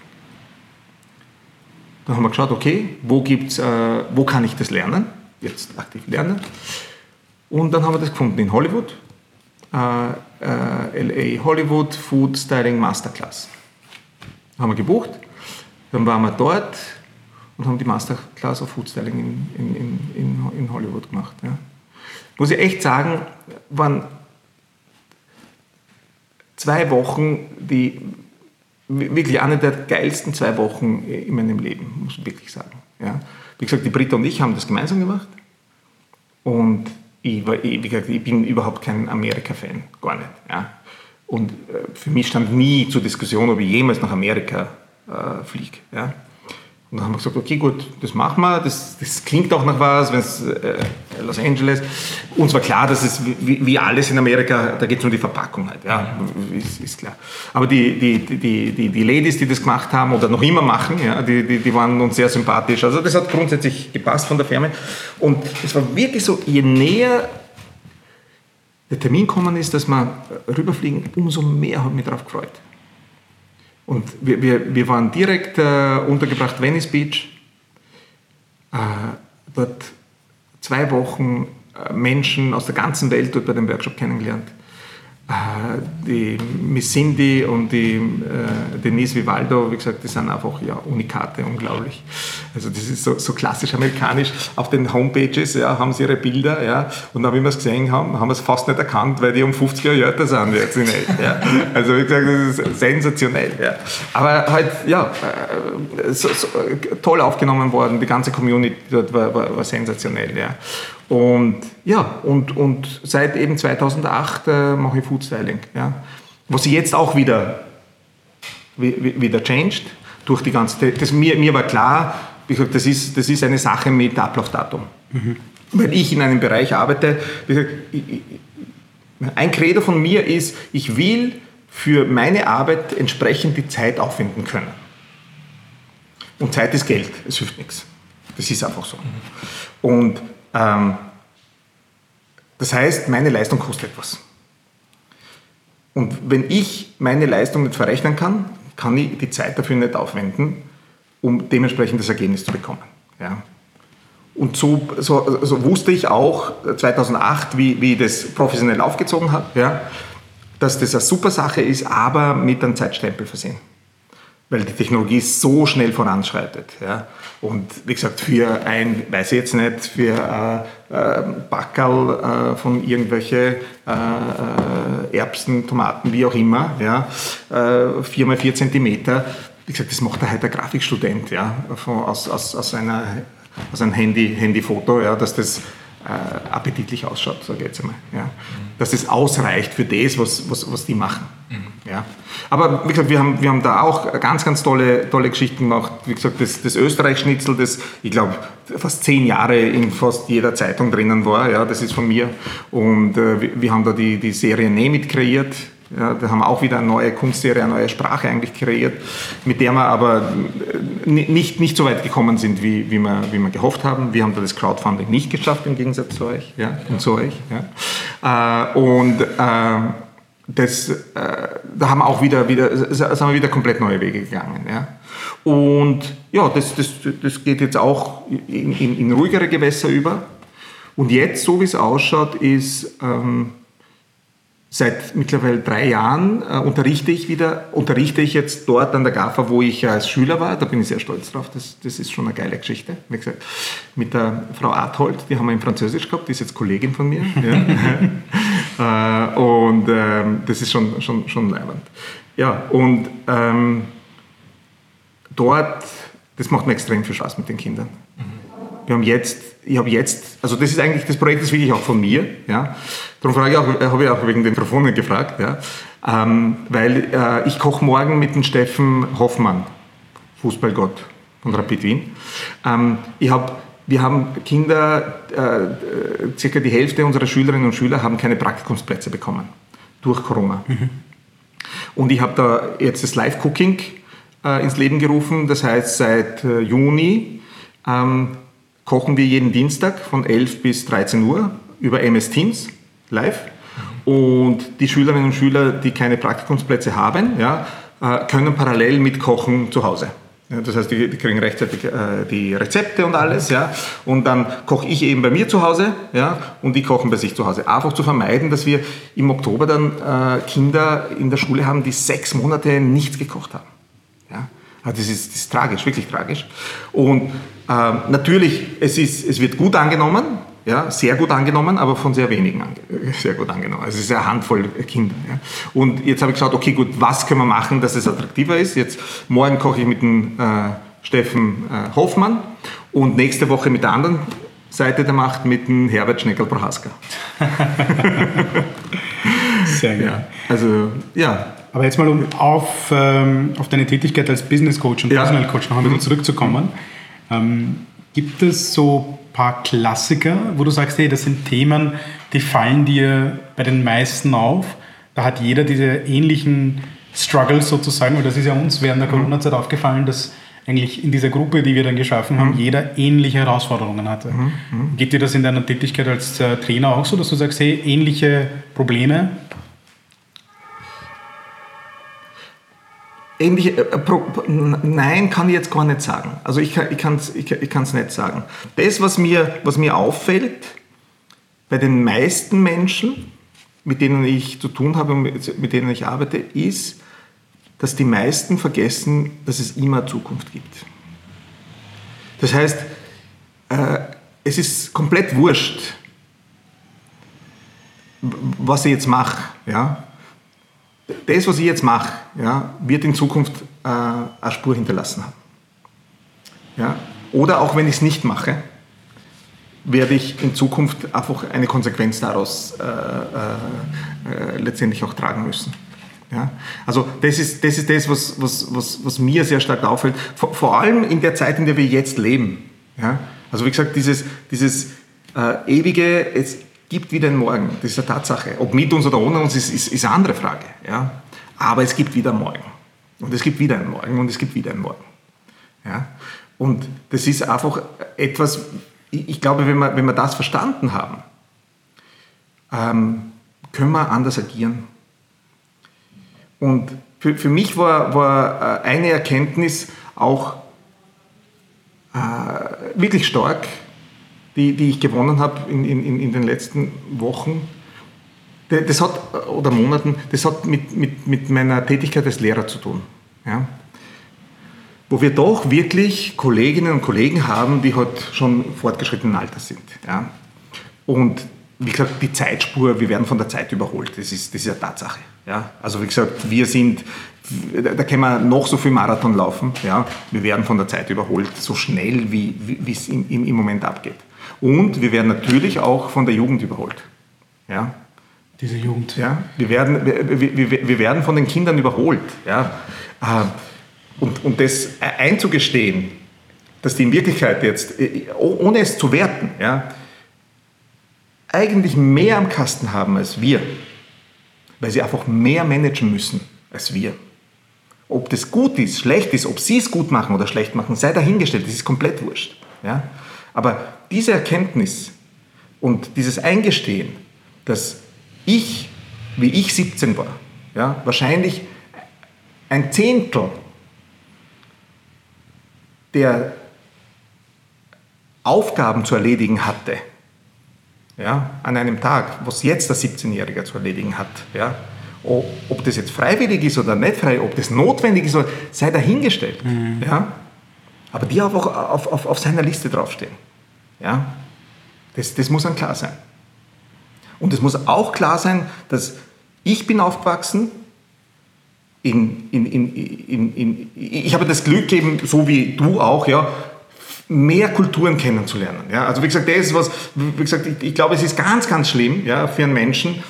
Dann haben wir geschaut, okay, wo, gibt's, äh, wo kann ich das lernen? Jetzt aktiv lernen. Und dann haben wir das gefunden in Hollywood äh, äh, LA Hollywood Food Styling Masterclass. Haben wir gebucht, dann waren wir dort und haben die Masterclass of Food Styling in, in, in, in Hollywood gemacht. Ja. Muss ich echt sagen, waren zwei Wochen, die wirklich eine der geilsten zwei Wochen in meinem Leben, muss ich wirklich sagen. Ja. Wie gesagt, die Britta und ich haben das gemeinsam gemacht und ich, war, ich, ich bin überhaupt kein Amerika-Fan, gar nicht. Ja. Und äh, für mich stand nie zur Diskussion, ob ich jemals nach Amerika äh, fliege. Ja. Und dann haben wir gesagt, okay, gut, das machen wir. Das, das klingt auch nach was, wenn es äh, Los Angeles. Uns war klar, dass es wie, wie alles in Amerika, da geht es um die Verpackung halt, ja, ist, ist, klar. Aber die, die, die, die, die Ladies, die das gemacht haben oder noch immer machen, ja, die, die, die waren uns sehr sympathisch. Also das hat grundsätzlich gepasst von der Firma. Und es war wirklich so, je näher der Termin gekommen ist, dass wir rüberfliegen, umso mehr ich mich darauf gefreut. Und wir, wir, wir waren direkt äh, untergebracht, Venice Beach. Äh, dort zwei Wochen äh, Menschen aus der ganzen Welt dort bei dem Workshop kennengelernt. Äh, die Miss Cindy und die äh, Denise Vivaldo, wie gesagt, die sind einfach ja, Unikate, unglaublich. Also das ist so, so klassisch amerikanisch. Auf den Homepages ja, haben sie ihre Bilder ja, und wie wir es gesehen haben, haben wir es fast nicht erkannt, weil die um 50 Jahre älter sind jetzt in echt, ja. Also wie gesagt, das ist sensationell. Ja. Aber halt, ja, äh, so, so, toll aufgenommen worden, die ganze Community dort war, war, war sensationell. Ja. Und ja, und, und seit eben 2008 äh, mache ich Foodstyling. Ja. Was sich jetzt auch wieder, wieder changed durch die ganze, das, mir, mir war klar, das ist, das ist eine Sache mit Ablaufdatum. Mhm. Wenn ich in einem Bereich arbeite, ein Credo von mir ist, ich will für meine Arbeit entsprechend die Zeit aufwenden können. Und Zeit ist Geld, es hilft nichts. Das ist einfach so. Und ähm, das heißt, meine Leistung kostet etwas. Und wenn ich meine Leistung nicht verrechnen kann, kann ich die Zeit dafür nicht aufwenden, um dementsprechend das Ergebnis zu bekommen. Ja. Und so, so, so, wusste ich auch 2008, wie, wie ich das professionell aufgezogen habe, ja, dass das eine super Sache ist, aber mit einem Zeitstempel versehen weil die Technologie so schnell voranschreitet. Ja. Und wie gesagt, für ein, weiß ich jetzt nicht, für äh, äh, Backerl äh, von irgendwelche äh, Erbsen, Tomaten, wie auch immer, ja, äh, 4 mal 4 Zentimeter, wie gesagt, das macht halt der Grafikstudent ja, aus, aus, aus, einer, aus einem Handy, Handyfoto, ja, dass das äh, appetitlich ausschaut, sage ich jetzt einmal. Ja. Dass das ausreicht für das, was, was, was die machen. Mhm. Ja. Aber wie gesagt, wir haben, wir haben da auch ganz, ganz tolle, tolle Geschichten gemacht. Wie gesagt, das, das Österreich-Schnitzel, das ich glaube fast zehn Jahre in fast jeder Zeitung drinnen war, ja, das ist von mir. Und äh, wir, wir haben da die, die Serie Nemit kreiert ja, da haben wir auch wieder eine neue Kunstserie, eine neue Sprache eigentlich kreiert, mit der wir aber nicht, nicht so weit gekommen sind, wie, wie, wir, wie wir gehofft haben. Wir haben da das Crowdfunding nicht geschafft, im Gegensatz zu euch ja, und zu euch. Ja. Äh, und äh, das, äh, da haben wir auch wieder, wieder, sind wir wieder komplett neue Wege gegangen. Ja. Und ja, das, das, das geht jetzt auch in, in, in ruhigere Gewässer über. Und jetzt, so wie es ausschaut, ist... Ähm, Seit mittlerweile drei Jahren äh, unterrichte ich wieder, unterrichte ich jetzt dort an der GAFA, wo ich als Schüler war. Da bin ich sehr stolz drauf. Das, das ist schon eine geile Geschichte. Wie gesagt, mit der Frau Arthold, die haben wir in Französisch gehabt, die ist jetzt Kollegin von mir. ja. äh, und ähm, das ist schon, schon, schon leibend. Ja, und ähm, dort, das macht mir extrem viel Spaß mit den Kindern. Wir haben jetzt, ich habe jetzt, also das ist eigentlich, das Projekt ist wirklich auch von mir, ja. Darum frage ich auch, habe ich auch wegen den Mikrofonen gefragt, ja. Ähm, weil äh, ich koche morgen mit dem Steffen Hoffmann, Fußballgott von Rapid Wien. Ähm, ich hab, wir haben Kinder, äh, circa die Hälfte unserer Schülerinnen und Schüler haben keine Praktikumsplätze bekommen durch Corona. Mhm. Und ich habe da jetzt das Live-Cooking äh, ins Leben gerufen. Das heißt, seit äh, Juni ähm, kochen wir jeden Dienstag von 11 bis 13 Uhr über MS Teams live. Und die Schülerinnen und Schüler, die keine Praktikumsplätze haben, ja, äh, können parallel mitkochen zu Hause. Ja, das heißt, die, die kriegen rechtzeitig äh, die Rezepte und alles, ja. Und dann koche ich eben bei mir zu Hause, ja, und die kochen bei sich zu Hause. Einfach zu vermeiden, dass wir im Oktober dann äh, Kinder in der Schule haben, die sechs Monate nichts gekocht haben. Also das, ist, das ist tragisch, wirklich tragisch. Und ähm, natürlich, es, ist, es wird gut angenommen, ja, sehr gut angenommen, aber von sehr wenigen sehr gut angenommen. Also es ist eine Handvoll Kinder. Ja. Und jetzt habe ich geschaut, okay, gut, was können wir machen, dass es attraktiver ist? Jetzt morgen koche ich mit dem äh, Steffen äh, Hoffmann und nächste Woche mit der anderen Seite der Macht mit dem Herbert Schneckel-Prohaska. sehr gut. Ja, also, ja. Aber jetzt mal, um auf, ähm, auf deine Tätigkeit als Business Coach und ja. Personal Coach noch ein bisschen zurückzukommen. Ähm, gibt es so ein paar Klassiker, wo du sagst, hey, das sind Themen, die fallen dir bei den meisten auf? Da hat jeder diese ähnlichen Struggles sozusagen, weil das ist ja uns während der mhm. Corona-Zeit aufgefallen, dass eigentlich in dieser Gruppe, die wir dann geschaffen haben, mhm. jeder ähnliche Herausforderungen hatte. Mhm. mhm. Geht dir das in deiner Tätigkeit als äh, Trainer auch so, dass du sagst, hey, ähnliche Probleme, ähnliche, äh, nein, kann ich jetzt gar nicht sagen. Also ich kann es ich ich, ich nicht sagen. Das, was mir, was mir auffällt, bei den meisten Menschen, mit denen ich zu tun habe und mit denen ich arbeite, ist, dass die meisten vergessen, dass es immer Zukunft gibt. Das heißt, äh, es ist komplett wurscht, was ich jetzt mache. Ja? Das, was ich jetzt mache, ja, wird in Zukunft äh, eine Spur hinterlassen haben. Ja? Oder auch wenn ich es nicht mache, werde ich in Zukunft einfach eine Konsequenz daraus äh, äh, äh, letztendlich auch tragen müssen. Ja? Also das ist das, ist das was, was, was, was mir sehr stark auffällt, vor, vor allem in der Zeit, in der wir jetzt leben. Ja? Also wie gesagt, dieses, dieses äh, ewige, es gibt wieder einen Morgen, das ist eine Tatsache. Ob mit uns oder ohne uns, ist, ist, ist eine andere Frage. Ja? Aber es gibt wieder einen Morgen. Und es gibt wieder einen Morgen und es gibt wieder einen Morgen. Ja? Und das ist einfach etwas, ich glaube, wenn wir, wenn wir das verstanden haben, ähm, können wir anders agieren. Und für, für mich war, war äh, eine Erkenntnis auch äh, wirklich stark, die, die ich gewonnen habe in, in, in den letzten Wochen. Das hat, oder Monaten, das hat mit, mit, mit meiner Tätigkeit als Lehrer zu tun. Ja? Wo wir doch wirklich Kolleginnen und Kollegen haben, die halt schon fortgeschrittenen Alters sind. Ja? Und wie gesagt, die Zeitspur, wir werden von der Zeit überholt. Das ist, das ist eine Tatsache. Ja? Also wie gesagt, wir sind, da können wir noch so viel Marathon laufen. Ja? Wir werden von der Zeit überholt, so schnell, wie, es im Moment abgeht. Und wir werden natürlich auch von der Jugend überholt. Ja? Diese Jugend. Ja? Wir, werden, wir, wir, wir werden von den Kindern überholt. Ja? Äh, und, und das einzugestehen, dass die in Wirklichkeit jetzt, äh, ohne es zu werten, ja, eigentlich mehr am Kasten haben als wir, weil sie einfach mehr managen müssen als wir. Ob das gut ist, schlecht ist, ob sie es gut machen oder schlecht machen, sei dahingestellt, das ist komplett wurscht. Ja? Aber diese Erkenntnis und dieses Eingestehen, dass ich, wie ich 17 war, ja, wahrscheinlich ein Zehntel der Aufgaben zu erledigen hatte, ja, an einem Tag, was jetzt der 17-Jährige zu erledigen hat, ja, ob das jetzt freiwillig ist oder nicht freiwillig, ob das notwendig ist, sei dahingestellt. Mhm. Ja, aber die einfach auf, auf, auf seiner Liste draufstehen. Ja, das, das muss dann klar sein. Und es muss auch klar sein, dass ich bin aufgewachsen in, in, in, in, ich habe das Glück eben, so wie du auch, ja, mehr Kulturen kennenzulernen. Ja? Also wie gesagt, das ist was, wie gesagt, ich, ich glaube, es ist ganz, ganz schlimm ja, für einen Menschen,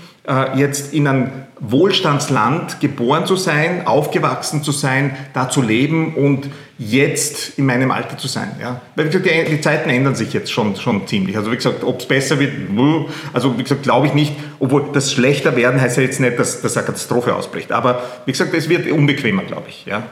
jetzt in einem Wohlstandsland geboren zu sein, aufgewachsen zu sein, da zu leben und jetzt in meinem Alter zu sein. Ja? Weil wie gesagt, die, die Zeiten ändern sich jetzt schon, schon ziemlich. Also wie gesagt, ob es besser wird, also wie gesagt, glaube ich nicht, obwohl das schlechter werden heißt ja jetzt nicht, dass, dass eine Katastrophe ausbricht. Aber wie gesagt, es wird unbequemer, glaube ich. Ja?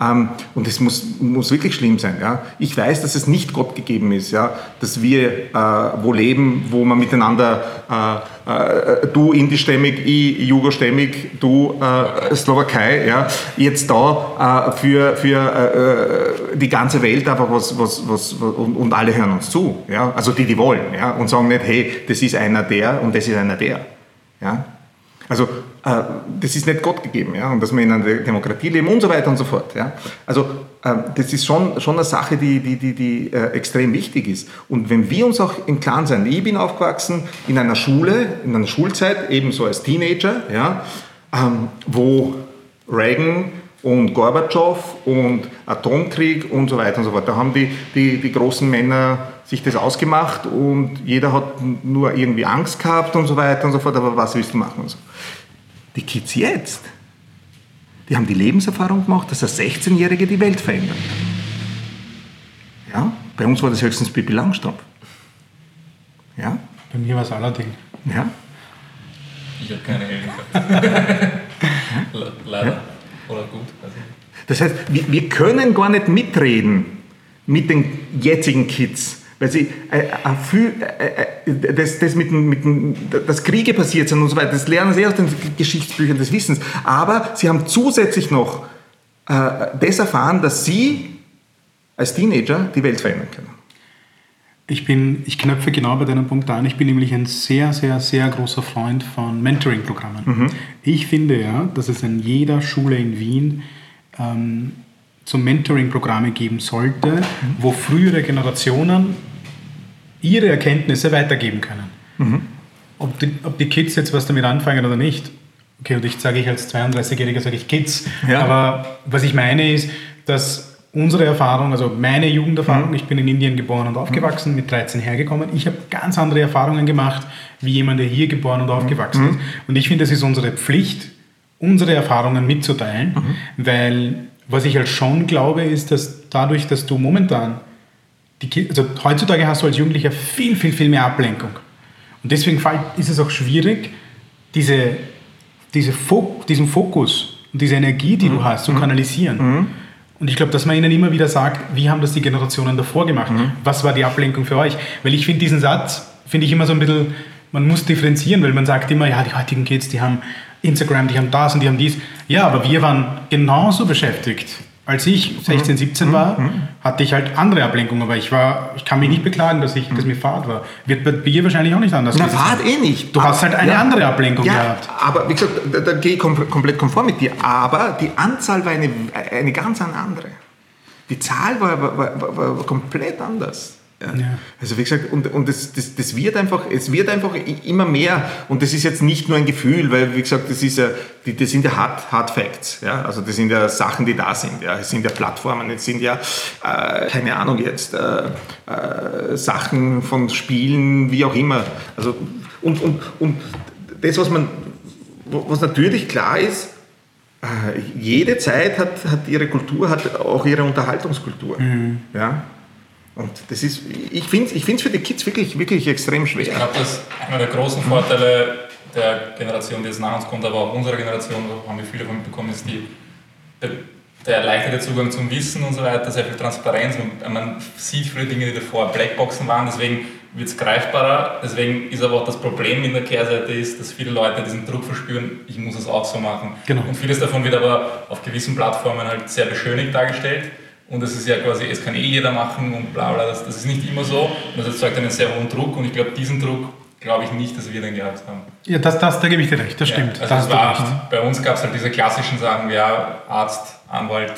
Ähm, und es muss, muss wirklich schlimm sein. Ja? Ich weiß, dass es nicht Gott gegeben ist, ja? dass wir äh, wo leben, wo man miteinander, äh, äh, du indischstämmig, ich jugostämmig, du äh, Slowakei, ja? jetzt da äh, für, für äh, die ganze Welt einfach was, was, was, und, und, alle hören uns zu. Ja? Also die, die wollen ja? und sagen nicht, hey, das ist einer der und das ist einer der. Ja? Also äh, das ist nicht Gott gegeben, ja, und dass wir in einer Demokratie leben und so weiter und so fort. Ja. Also äh, das ist schon, schon eine Sache, die, die, die, die äh, extrem wichtig ist. Und wenn wir uns auch im Klaren sein, ich bin aufgewachsen in einer Schule, in einer Schulzeit, ebenso als Teenager, ja, ähm, wo Reagan und Gorbatschow und Atomkrieg und so weiter und so fort, da haben die, die, die großen Männer sich das ausgemacht und jeder hat nur irgendwie Angst gehabt und so weiter und so fort, aber was willst du machen und so. Die Kids jetzt, die haben die Lebenserfahrung gemacht, dass ein 16-Jährige die Welt verändert. Ja, bei uns war das höchstens Pippi Langstrumpf. Ja? Bei mir war es Aladdin. Ja? Ich habe keine gehabt. Leider. Ja? Oder gut. Das heißt, wir, können gar nicht mitreden mit den jetzigen Kids weil sie äh, äh, äh, äh, das, das mit, mit, dass Kriege passiert sind und so weiter, das lernen sie aus den Geschichtsbüchern des Wissens. Aber sie haben zusätzlich noch äh, das erfahren, dass sie als Teenager die Welt verändern können. Ich, bin, ich knöpfe genau bei deinem Punkt an. Ich bin nämlich ein sehr, sehr, sehr großer Freund von Mentoring-Programmen. Mhm. Ich finde ja, dass es an jeder Schule in Wien ähm, so Mentoring-Programme geben sollte, mhm. wo frühere Generationen ihre Erkenntnisse weitergeben können. Mhm. Ob, die, ob die Kids jetzt was damit anfangen oder nicht. Okay, und ich sage ich als 32-Jähriger, sage ich Kids. Ja. Aber was ich meine ist, dass unsere Erfahrung, also meine Jugenderfahrung, ich bin in Indien geboren und aufgewachsen, mit 13 hergekommen. Ich habe ganz andere Erfahrungen gemacht, wie jemand, der hier geboren und aufgewachsen ist. Und ich finde, es ist unsere Pflicht, unsere Erfahrungen mitzuteilen, weil was ich halt schon glaube, ist, dass dadurch, dass du momentan, die, also heutzutage hast du als Jugendlicher viel, viel, viel mehr Ablenkung. Und deswegen ist es auch schwierig, diese, diese Fo diesen Fokus und diese Energie, die du hast, zu kanalisieren. Und ich glaube, dass man ihnen immer wieder sagt, wie haben das die Generationen davor gemacht? Was war die Ablenkung für euch? Weil ich finde diesen Satz, finde ich immer so ein bisschen, man muss differenzieren, weil man sagt immer, ja, die heutigen Kids, die haben Instagram, die haben das und die haben dies. Ja, aber wir waren genauso beschäftigt. Als ich 16, 17 war, hatte ich halt andere Ablenkungen, aber ich war, ich kann mich nicht beklagen, dass, ich, dass mir Fahrt war. Wird bei dir wahrscheinlich auch nicht anders Na, Fahrt eh nicht. Du hast halt eine andere Ablenkung ja, gehabt. aber wie gesagt, da, da gehe ich kom komplett konform mit dir. Aber die Anzahl war eine, eine ganz andere. Die Zahl war, war, war, war komplett anders. Ja. Also wie gesagt, und, und das, das, das wird einfach, es wird einfach immer mehr und das ist jetzt nicht nur ein Gefühl, weil wie gesagt, das, ist ja, die, das sind ja Hard, Hard Facts, ja? also das sind ja Sachen, die da sind, ja? es sind ja Plattformen, es sind ja, äh, keine Ahnung jetzt, äh, äh, Sachen von Spielen, wie auch immer. Also, und, und, und das, was man, was natürlich klar ist, äh, jede Zeit hat, hat ihre Kultur, hat auch ihre Unterhaltungskultur. Ja? Und das ist, ich finde es ich find's für die Kids wirklich, wirklich extrem Ich schwer. glaube, dass einer der großen Vorteile der Generation, die jetzt nach uns kommt, aber auch unserer Generation, da haben wir viele von mitbekommen, ist die, der, der erleichterte Zugang zum Wissen und so weiter, sehr viel Transparenz. Man, man sieht viele Dinge, die davor Blackboxen waren, deswegen wird es greifbarer. Deswegen ist aber auch das Problem in der Kehrseite ist, dass viele Leute diesen Druck verspüren, ich muss es auch so machen. Genau. Und vieles davon wird aber auf gewissen Plattformen halt sehr beschönigt dargestellt. Und es ist ja quasi, es kann eh jeder machen und bla bla, das, das ist nicht immer so. Und das erzeugt einen sehr hohen Druck und ich glaube, diesen Druck glaube ich nicht, dass wir den gehabt haben. Ja, das, das, da gebe ich dir recht, das stimmt. Ja, da also recht. war, bei uns gab es halt diese klassischen Sachen, ja, Arzt, Anwalt,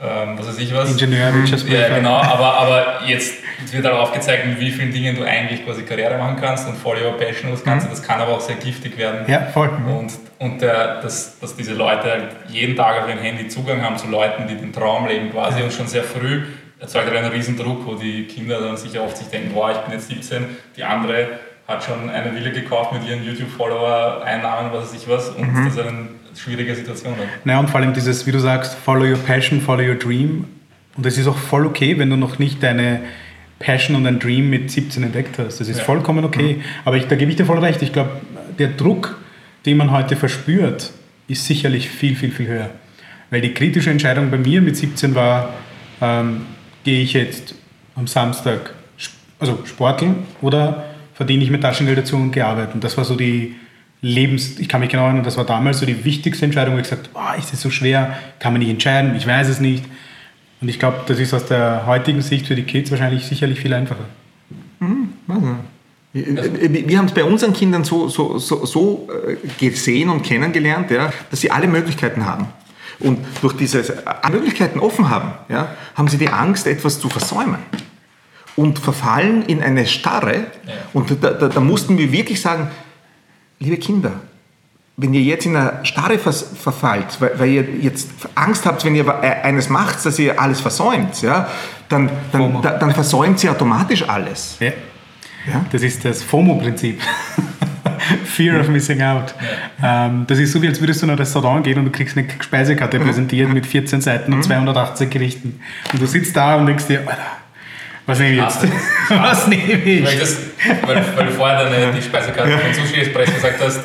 ähm, was weiß ich was. Ingenieur, Wirtschaftsprüfer. Ja, genau, aber, aber jetzt wird halt aufgezeigt, mit wie vielen Dingen du eigentlich quasi Karriere machen kannst und Follow Your Passion und das Ganze, das kann aber auch sehr giftig werden. Ja, voll. Und, und der, dass, dass diese Leute halt jeden Tag auf ihrem Handy Zugang haben zu Leuten, die den Traum leben quasi und schon sehr früh erzeugt halt einen riesen Druck, wo die Kinder dann sicher oft sich denken, boah, ich bin jetzt 17, die andere hat schon eine Villa gekauft mit ihren YouTube-Follower, Einnahmen, was weiß ich was und das ist eine schwierige Situation dann. Naja, und vor allem dieses, wie du sagst, follow your passion, follow your dream. Und es ist auch voll okay, wenn du noch nicht deine Passion und dein Dream mit 17 entdeckt hast. Das ist Ja. vollkommen okay. Aber ich, da gebe ich dir voll recht. Ich glaube, der Druck, den man heute verspürt, ist sicherlich viel, viel, viel höher. Weil die kritische Entscheidung bei mir mit 17 war, ähm, gehe ich jetzt am Samstag also sporteln oder verdiene ich mir Taschengeld dazu und gehe arbeiten. Das war so die Lebens... Ich kann mich genau erinnern, das war damals so die wichtigste Entscheidung, wo ich gesagt habe, oh, ist das so schwer, kann man nicht entscheiden, ich weiß es nicht. Und ich glaube, das ist aus der heutigen Sicht für die Kids wahrscheinlich sicherlich viel einfacher. Wir wir haben es bei unseren Kindern so, so, so, so äh, gesehen und kennengelernt, ja, dass sie alle Möglichkeiten haben. Und durch diese Möglichkeiten offen haben, ja, haben sie die Angst, etwas zu versäumen. Und verfallen in eine Starre. Und da, da, da mussten wir wirklich sagen, liebe Kinder, wenn ihr jetzt in eine Starre verfallt, weil, weil ihr jetzt Angst habt, wenn ihr äh, eines macht, dass ihr alles versäumt, ja, dann, dann, da, dann versäumt ihr automatisch alles. Ja. Ja? Das ist das FOMO-Prinzip. Fear of Missing Out. Ähm, das ist so, wie als würdest du in ein Restaurant gehen und du kriegst eine Speisekarte präsentiert mit 14 Seiten und 280 Gerichten. Und du sitzt da und denkst dir, Alter, was nehme ich jetzt? was nehme Weil, ich? das, weil, weil du vorher deine, die Speisekarte von Sushi Express gesagt hast,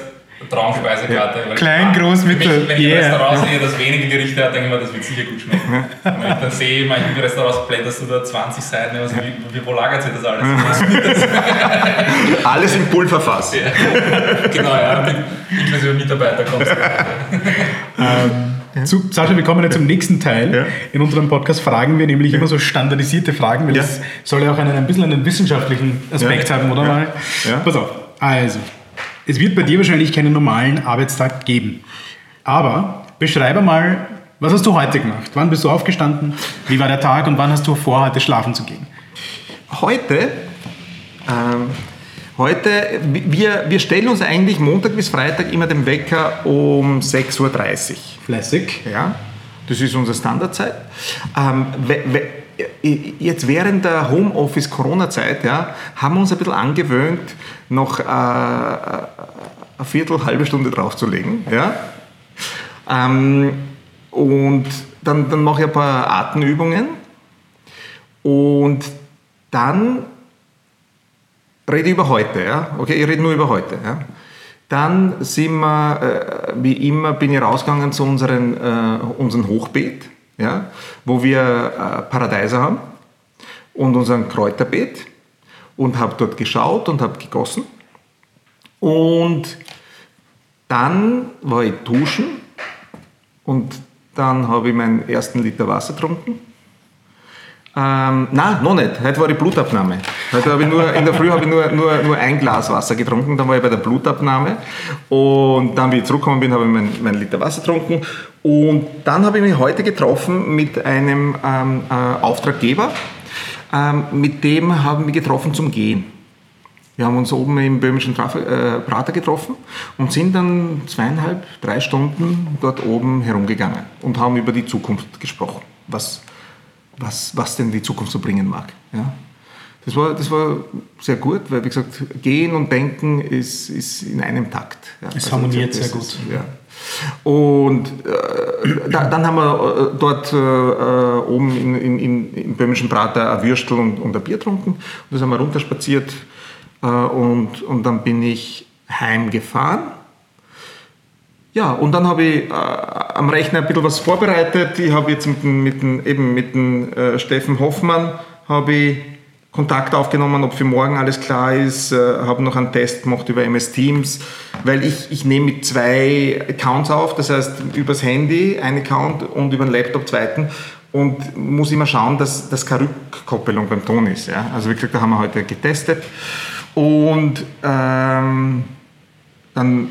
Traumspeisekarte. Weil Klein, ich- groß, für mich, mittel, Wenn ich yeah. im Restaurant sehe, das wenige Gerichte hat, denke ich mir, das wird sicher gut schmecken. Und wenn ich dann sehe, in manchen Restaurants blätterst du da 20 Seiten, also wie, wie, wo lagert sich das alles? Alles im Pulverfass. genau, ja, mit, inklusive Mitarbeiter kommst du. Zu, Sascha, wir kommen jetzt zum nächsten Teil. Ja. In unserem Podcast fragen wir nämlich immer so standardisierte Fragen, weil Ja. das soll ja auch einen, ein bisschen einen wissenschaftlichen Aspekt Ja. haben, oder Ja. mal? Ja. Pass auf. Also, es wird bei dir wahrscheinlich keinen normalen Arbeitstag geben. Aber beschreibe mal, was hast du heute gemacht? Wann bist du aufgestanden? Wie war der Tag und wann hast du vor, heute schlafen zu gehen? Heute, ähm, heute wir, wir stellen uns eigentlich Montag bis Freitag immer den Wecker um 6.30 Uhr. Fleißig. Ja? Das ist unsere Standardzeit. Ähm, jetzt während der Homeoffice-Corona-Zeit ja, haben wir uns ein bisschen angewöhnt, noch äh, eine Viertel, halbe Stunde draufzulegen. Ja? Ähm, und dann, dann mache ich ein paar Atemübungen und dann rede ich über heute. Ja? Okay, ich rede nur über heute. Ja? Dann sind wir, äh, wie immer, bin ich rausgegangen zu unseren, äh, unserem Hochbeet, ja? wo wir äh, Paradeiser haben und unseren Kräuterbeet und habe dort geschaut und habe gegossen. Und dann war ich duschen und dann habe ich meinen ersten Liter Wasser getrunken. Ähm, nein, noch nicht. Heute war die Blutabnahme. Heute habe ich nur, in der Früh habe ich nur, nur, nur ein Glas Wasser getrunken, dann war ich bei der Blutabnahme. Und dann, wie ich zurückgekommen bin, habe ich meinen mein Liter Wasser getrunken. Und dann habe ich mich heute getroffen mit einem ähm, äh, Auftraggeber. Ähm, mit dem haben wir getroffen zum Gehen. Wir haben uns oben im böhmischen äh, Prater getroffen und sind dann zweieinhalb, drei Stunden dort oben herumgegangen und haben über die Zukunft gesprochen, was, was, was denn die Zukunft so bringen mag. Ja. Das war, das war sehr gut, weil, wie gesagt, Gehen und Denken ist, ist in einem Takt. Ja. Es also, harmoniert sehr gut. Ist, ja. Und äh, da, dann haben wir äh, dort äh, oben in, in, in, im böhmischen Prater ein Würstel und, und ein Bier getrunken. Und das haben wir runterspaziert äh, und, und dann bin ich heimgefahren. Ja, und dann habe ich äh, am Rechner ein bisschen was vorbereitet. Ich habe jetzt mit, mit, eben mit dem äh, Steffen Hoffmann habe ich Kontakt aufgenommen, ob für morgen alles klar ist. Äh, habe noch einen Test gemacht über MS Teams, weil ich, ich nehme mit zwei Accounts auf, das heißt übers Handy ein Account und über den Laptop zweiten und muss immer schauen, dass, dass keine Rückkoppelung beim Ton ist. Ja? Also wie gesagt, da haben wir heute getestet und ähm, dann,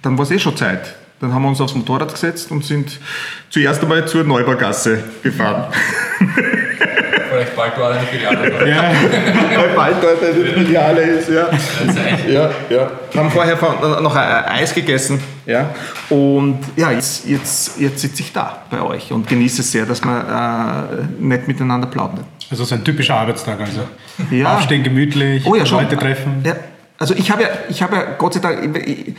dann war es eh schon Zeit. Dann haben wir uns aufs Motorrad gesetzt und sind zuerst einmal zur Neubaugasse gefahren. Vielleicht bald dort eine Filiale. Ja, weil bald dort eine Filiale ist. Ja. ja, ja. Wir haben vorher noch Eis gegessen. Ja. Und ja, jetzt, jetzt, jetzt sitze ich da bei euch und genieße es sehr, dass wir äh, nett miteinander plaudern. Also so ein typischer Arbeitstag also. Ja. Aufstehen gemütlich, oh, ja, Leute treffen. Ja. Also ich habe ja, ich habe ja Gott sei Dank, ich,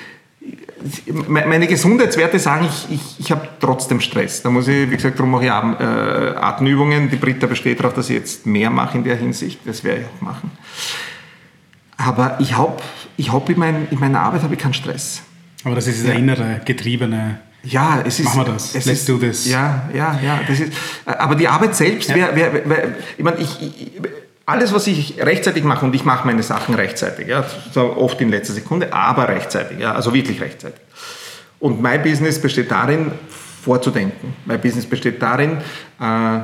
meine Gesundheitswerte sagen, ich, ich, ich habe trotzdem Stress. Da muss ich, wie gesagt, darum mache ich äh, Atemübungen. Die Britta besteht darauf, dass ich jetzt mehr mache in der Hinsicht. Das werde ich auch machen. Aber ich habe ich hab in, mein, in meiner Arbeit habe ich keinen Stress. Aber das ist ja. innere, getriebene. Ja, es ist. Machen wir das. Let's ist, do this. Ja, ja, ja. Das ist, aber die Arbeit selbst, ja. wer, wer, wer, ich meine, ich, ich alles, was ich rechtzeitig mache, und ich mache meine Sachen rechtzeitig, ja, oft in letzter Sekunde, aber rechtzeitig, ja, also wirklich rechtzeitig. Und mein Business besteht darin, vorzudenken. Mein Business besteht darin, äh,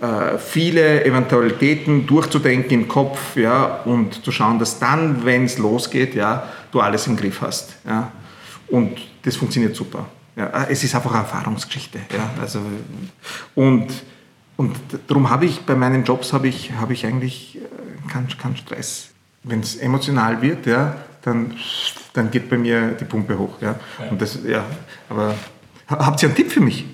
äh, viele Eventualitäten durchzudenken im Kopf ja, und zu schauen, dass dann, wenn es losgeht, ja, du alles im Griff hast. Ja. Und das funktioniert super. Ja. Es ist einfach eine Erfahrungsgeschichte. Ja. Also, und und darum habe ich bei meinen Jobs habe ich, habe ich eigentlich äh, keinen kein Stress. Wenn es emotional wird, ja, dann, dann geht bei mir die Pumpe hoch. Ja. ja. Und das, ja, aber habt ihr einen Tipp für mich?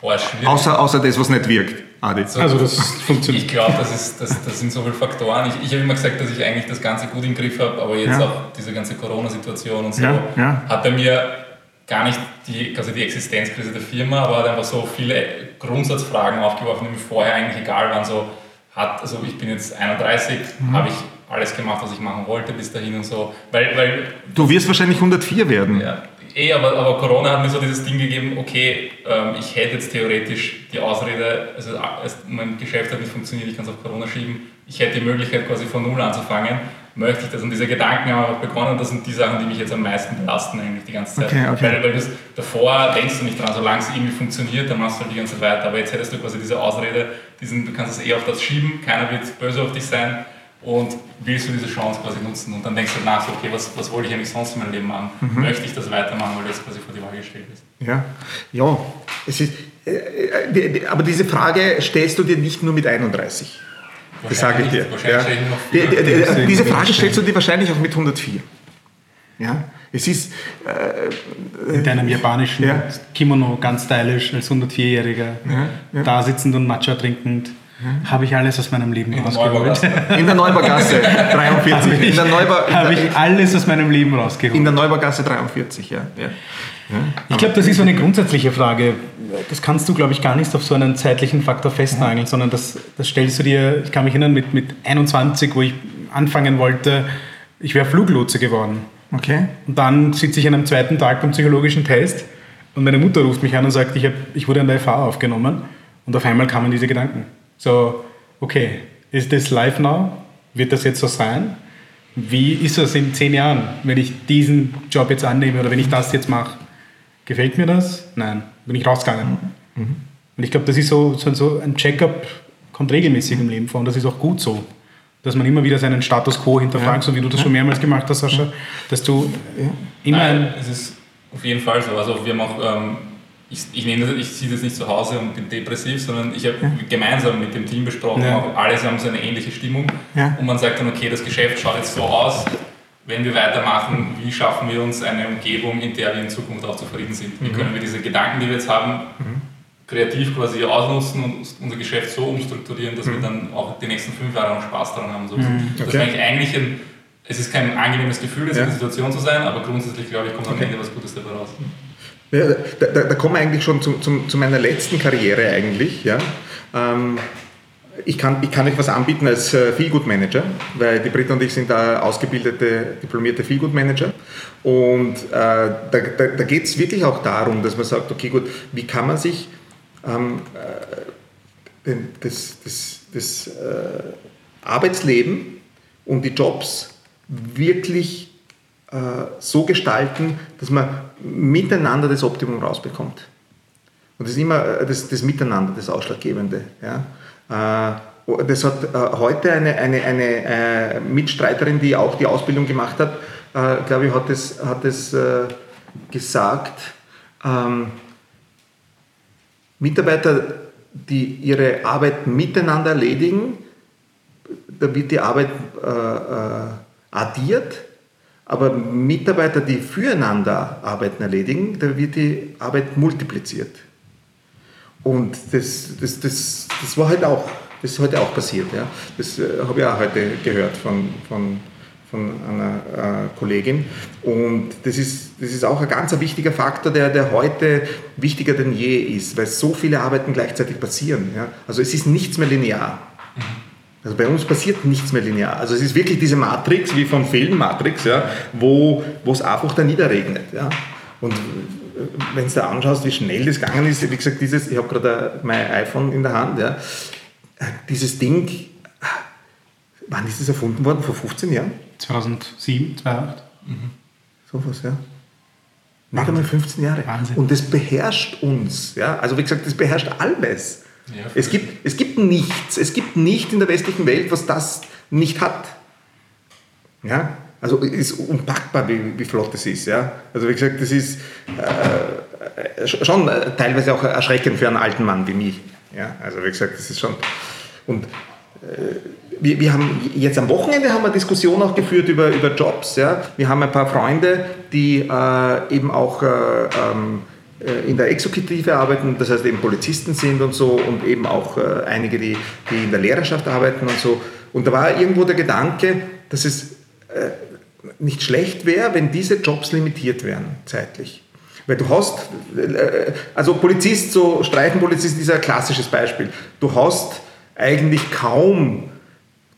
Boah, schwierig. Außer, außer das, was nicht wirkt. Adi. So, also das funktioniert. Ich glaube, das, das, das sind so viele Faktoren. Ich, ich habe immer gesagt, dass ich eigentlich das Ganze gut im Griff habe, aber jetzt ja. auch diese ganze Corona-Situation und so ja, ja. hat bei mir gar nicht die, quasi die Existenzkrise der Firma, aber hat einfach so viele Grundsatzfragen aufgeworfen, die mir vorher eigentlich egal waren. So hat, also ich bin jetzt 31, mhm. habe ich alles gemacht, was ich machen wollte bis dahin und so. Weil, weil, du wirst wahrscheinlich 104 werden. Ja, eh, aber, aber Corona hat mir so dieses Ding gegeben, okay, ähm, ich hätte jetzt theoretisch die Ausrede, also mein Geschäft hat nicht funktioniert, ich kann es auf Corona schieben, ich hätte die Möglichkeit quasi von Null anzufangen möchte ich das. Und diese Gedanken haben auch begonnen, das sind die Sachen, die mich jetzt am meisten belasten eigentlich die ganze Zeit. Okay, okay. Weil, weil das, davor denkst du nicht dran, solange es irgendwie funktioniert, dann machst du halt die ganze Zeit weiter. Aber jetzt hättest du quasi diese Ausrede, diesen, du kannst es eh auf das schieben, keiner wird böse auf dich sein und willst du diese Chance quasi nutzen und dann denkst du nach, okay, was, was wollte ich eigentlich sonst in meinem Leben machen? Mhm. Möchte ich das weitermachen, weil das quasi vor die Wahl gestellt ist? Ja, ja, es ist, äh, äh, aber diese Frage stellst du dir nicht nur mit 31. Das sage ich dir. Ja. Die, die, die, diese Frage stellst du dir wahrscheinlich auch mit 104. Ja? Es ist. Äh, in deinem japanischen ja. Kimono ganz stylisch als 104-Jähriger, ja, da sitzend und Matcha trinkend. Hm? Habe ich alles aus meinem Leben in rausgeholt. In der Neubaugasse 43. Habe ich, hab ich alles aus meinem Leben rausgeholt. In der Neubaugasse 43, ja. Ja. Ich glaube, das ist so eine grundsätzliche Frage. Das kannst du, glaube ich, gar nicht auf so einen zeitlichen Faktor festnageln, sondern das, das stellst du dir, ich kann mich erinnern, mit, mit 21, wo ich anfangen wollte, ich wäre Fluglotse geworden. Okay. Und dann sitze ich an einem zweiten Tag beim psychologischen Test und meine Mutter ruft mich an und sagt, ich, hab, ich wurde an der FH aufgenommen und auf einmal kamen diese Gedanken. So, okay, ist das live now? Wird das jetzt so sein? Wie ist das in zehn Jahren, wenn ich diesen Job jetzt annehme oder wenn ich das jetzt mache? Gefällt mir das? Nein. Bin ich rausgegangen. Mhm. Und ich glaube, das ist so, so, so ein Check-up, kommt regelmäßig im Leben vor und das ist auch gut so. Dass man immer wieder seinen Status quo hinterfragt, ja. so wie du das schon mehrmals gemacht hast, Sascha. Dass du ja. immer. Nein, es ist auf jeden Fall so. Also, wir haben auch ähm, ich, ich, nehme das, ich ziehe das nicht zu Hause und bin depressiv, sondern ich habe ja. gemeinsam mit dem Team besprochen, ja. alle haben so eine ähnliche Stimmung. Und man sagt dann, okay, das Geschäft schaut jetzt so aus, wenn wir weitermachen, wie schaffen wir uns eine Umgebung, in der wir in Zukunft auch zufrieden sind? Wie mhm. können wir diese Gedanken, die wir jetzt haben, mhm. kreativ quasi ausnutzen und unser Geschäft so umstrukturieren, dass mhm. wir dann auch die nächsten fünf Jahre noch Spaß daran haben. So. Mhm. Okay. Das ist eigentlich, eigentlich ein, es ist kein angenehmes Gefühl, in dieser Situation zu sein, aber grundsätzlich glaube ich, kommt am Ende was Gutes dabei raus. Ja, da, da, da, kommen wir eigentlich schon zu, zu, zu, meiner letzten Karriere eigentlich. Ja. Ähm, ich, kann, ich kann euch was anbieten als äh, Feelgood Manager, weil die Britta und ich sind da ausgebildete, diplomierte Feelgood Manager. Und äh, da, da, da geht es wirklich auch darum, dass man sagt, okay gut, wie kann man sich ähm, äh, das, das, das äh, Arbeitsleben und die Jobs wirklich äh, so gestalten, dass man miteinander das Optimum rausbekommt. Und das ist immer äh, das, das Miteinander, das Ausschlaggebende. Ja. Äh, das hat heute eine, eine, eine Mitstreiterin, die auch die Ausbildung gemacht hat, glaube ich, hat es, hat es gesagt, ähm, Mitarbeiter, die ihre Arbeit miteinander erledigen, da wird die Arbeit addiert aber Mitarbeiter, die füreinander Arbeiten erledigen, da wird die Arbeit multipliziert. Und das, das, das, das war halt auch, das ist heute auch passiert. Ja. Das äh, habe ich auch heute gehört von, von, von einer äh, Kollegin. Und das ist, das ist auch ein ganz wichtiger Faktor, der, der heute wichtiger denn je ist, weil so viele Arbeiten gleichzeitig passieren. Ja. Also es ist nichts mehr linear. Mhm. Also bei uns passiert nichts mehr linear. Also es ist wirklich diese Matrix, wie vom Film Matrix, ja, wo es einfach da niederregnet. Ja. Und wenn du da anschaust, wie schnell das gegangen ist, wie gesagt, dieses, ich habe gerade mein iPhone in der Hand, ja, dieses Ding, wann ist das erfunden worden? Vor 15 Jahren? 2007, 2008. Mhm. So was, ja. Nicht einmal 15 Jahre. Wahnsinn. Und das beherrscht uns. Ja? Also wie gesagt, das beherrscht alles. Ja, es, gibt, es gibt nichts, es gibt nichts in der westlichen Welt, was das nicht hat. Ja? Also ist unpackbar, wie, wie flott es ist. Ja? Also wie gesagt, das ist äh, schon teilweise auch erschreckend für einen alten Mann wie mich. Ja? Also wie gesagt, das ist schon... Und äh, wir, wir haben jetzt am Wochenende haben wir Diskussion auch geführt über, über Jobs. Ja? Wir haben ein paar Freunde, die äh, eben auch... Äh, ähm, äh, in der Exekutive arbeiten, das heißt eben Polizisten sind und so und eben auch äh, einige, die, die in der Lehrerschaft arbeiten und so. Und da war irgendwo der Gedanke, dass es äh, nicht schlecht wäre, wenn diese Jobs limitiert wären zeitlich. Weil du hast, also Polizist, so Streifenpolizist ist ein klassisches Beispiel. Du hast eigentlich kaum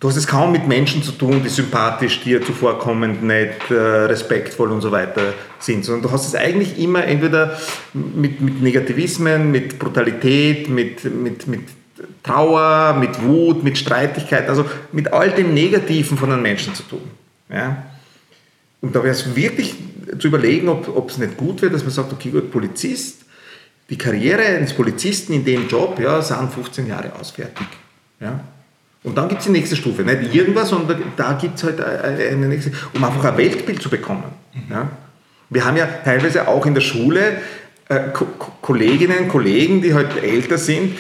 Du hast es kaum mit Menschen zu tun, die sympathisch dir zuvorkommend, nett, äh, respektvoll und so weiter sind, sondern du hast es eigentlich immer entweder mit, mit Negativismen, mit Brutalität, mit, mit, mit Trauer, mit Wut, mit Streitigkeit, also mit all dem Negativen von einem Menschen zu tun. Ja? Und da wäre es wirklich zu überlegen, ob es nicht gut wäre, dass man sagt, okay, gut, Polizist, die Karriere eines Polizisten in dem Job, ja, sind 15 Jahre aus, fertig. Ja? Und dann gibt es die nächste Stufe. Nicht irgendwas, sondern da gibt es halt eine nächste, um einfach ein Weltbild zu bekommen. Ja? Wir haben ja teilweise auch in der Schule äh, Ko Kolleginnen, Kollegen, die halt älter sind, äh,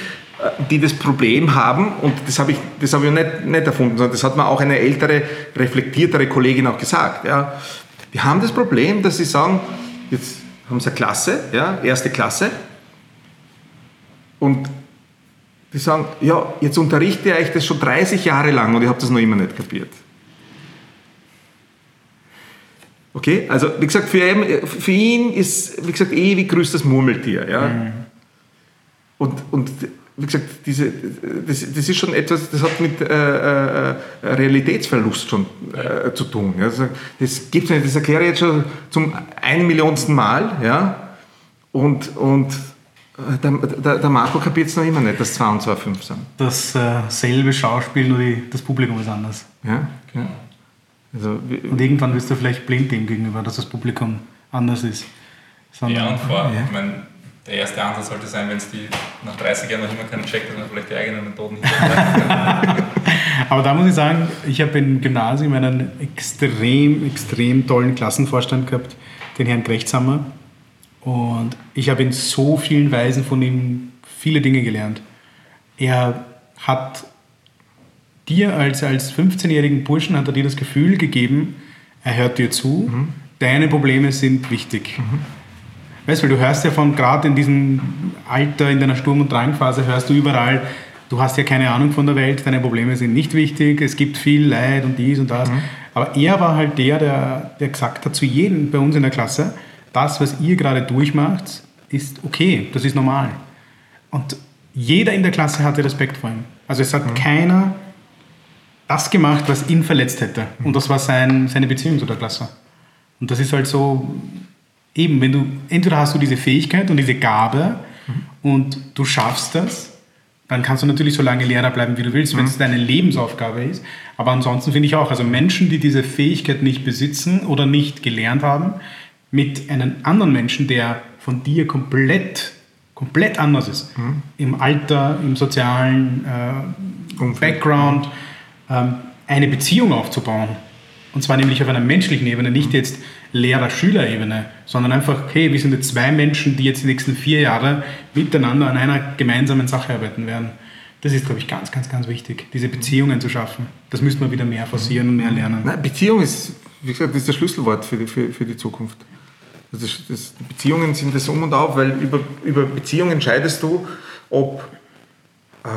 die das Problem haben, und das habe ich, hab ich nicht, nicht erfunden, sondern das hat mir auch eine ältere, reflektiertere Kollegin auch gesagt. Ja? Die haben das Problem, dass sie sagen, jetzt haben sie eine Klasse, ja, erste Klasse, und die sagen, ja, jetzt unterrichte ich euch das schon 30 Jahre lang und ich habe das noch immer nicht kapiert. Okay, also wie gesagt, für ihn, für ihn ist, wie gesagt, ewig grüßt das Murmeltier. Ja? Mhm. Und, und wie gesagt, diese, das, das ist schon etwas, das hat mit äh, äh, Realitätsverlust schon äh, zu tun. Ja? Also, das gibt es nicht, das erkläre ich jetzt schon zum ein Millionsten Mal. Ja? Und, und äh, der, der, der Marco kapiert es noch immer nicht, dass 2 und 2 5 sind. Dasselbe äh, Schauspiel, nur die, das Publikum ist anders. Ja, ja. Also, und irgendwann wirst du vielleicht blind dem gegenüber, dass das Publikum anders ist. Sondern, ja, und vor, ja. ich meine, der erste Ansatz sollte sein, wenn es die nach 30 Jahren noch immer keinen checkt, dass man vielleicht die eigenen Methoden hinterfragt. Aber da muss ich sagen, ich habe im Gymnasium einen extrem, extrem tollen Klassenvorstand gehabt, den Herrn Grechtsammer. Und ich habe in so vielen Weisen von ihm viele Dinge gelernt. Er hat dir als, als 15-jährigen Burschen hat er dir das Gefühl gegeben, er hört dir zu, mhm. deine Probleme sind wichtig. Mhm. Weißt du, du hörst ja von gerade in diesem Alter, in deiner Sturm- und Drangphase, hörst du überall, du hast ja keine Ahnung von der Welt, deine Probleme sind nicht wichtig, es gibt viel Leid und dies und das. Mhm. Aber er war halt der, der, der gesagt hat zu jedem bei uns in der Klasse, das, was ihr gerade durchmacht, ist okay, das ist normal. Und jeder in der Klasse hatte Respekt vor ihm. Also es hat mhm. keiner das gemacht, was ihn verletzt hätte. Und das war sein, seine Beziehung zu der Klasse. Und das ist halt so, eben, wenn du, entweder hast du diese Fähigkeit und diese Gabe mhm. und du schaffst das, dann kannst du natürlich so lange Lehrer bleiben, wie du willst, wenn es deine Lebensaufgabe ist. Aber ansonsten finde ich auch, also Menschen, die diese Fähigkeit nicht besitzen oder nicht gelernt haben, mit einem anderen Menschen, der von dir komplett, komplett anders ist, mhm. im Alter, im sozialen äh, Background, ähm, eine Beziehung aufzubauen. Und zwar nämlich auf einer menschlichen Ebene, nicht jetzt Lehrer-Schüler-Ebene, sondern einfach, hey, wir sind jetzt zwei Menschen, die jetzt die nächsten vier Jahre miteinander an einer gemeinsamen Sache arbeiten werden. Das ist, glaube ich, ganz, ganz, ganz wichtig, diese Beziehungen zu schaffen. Das müsste man wieder mehr forcieren und mehr lernen. Nein, Beziehung ist, wie gesagt, das ist das Schlüsselwort für die, für, für die Zukunft. Das, das, Beziehungen sind das Um und Auf, weil über, über Beziehungen entscheidest du, ob äh,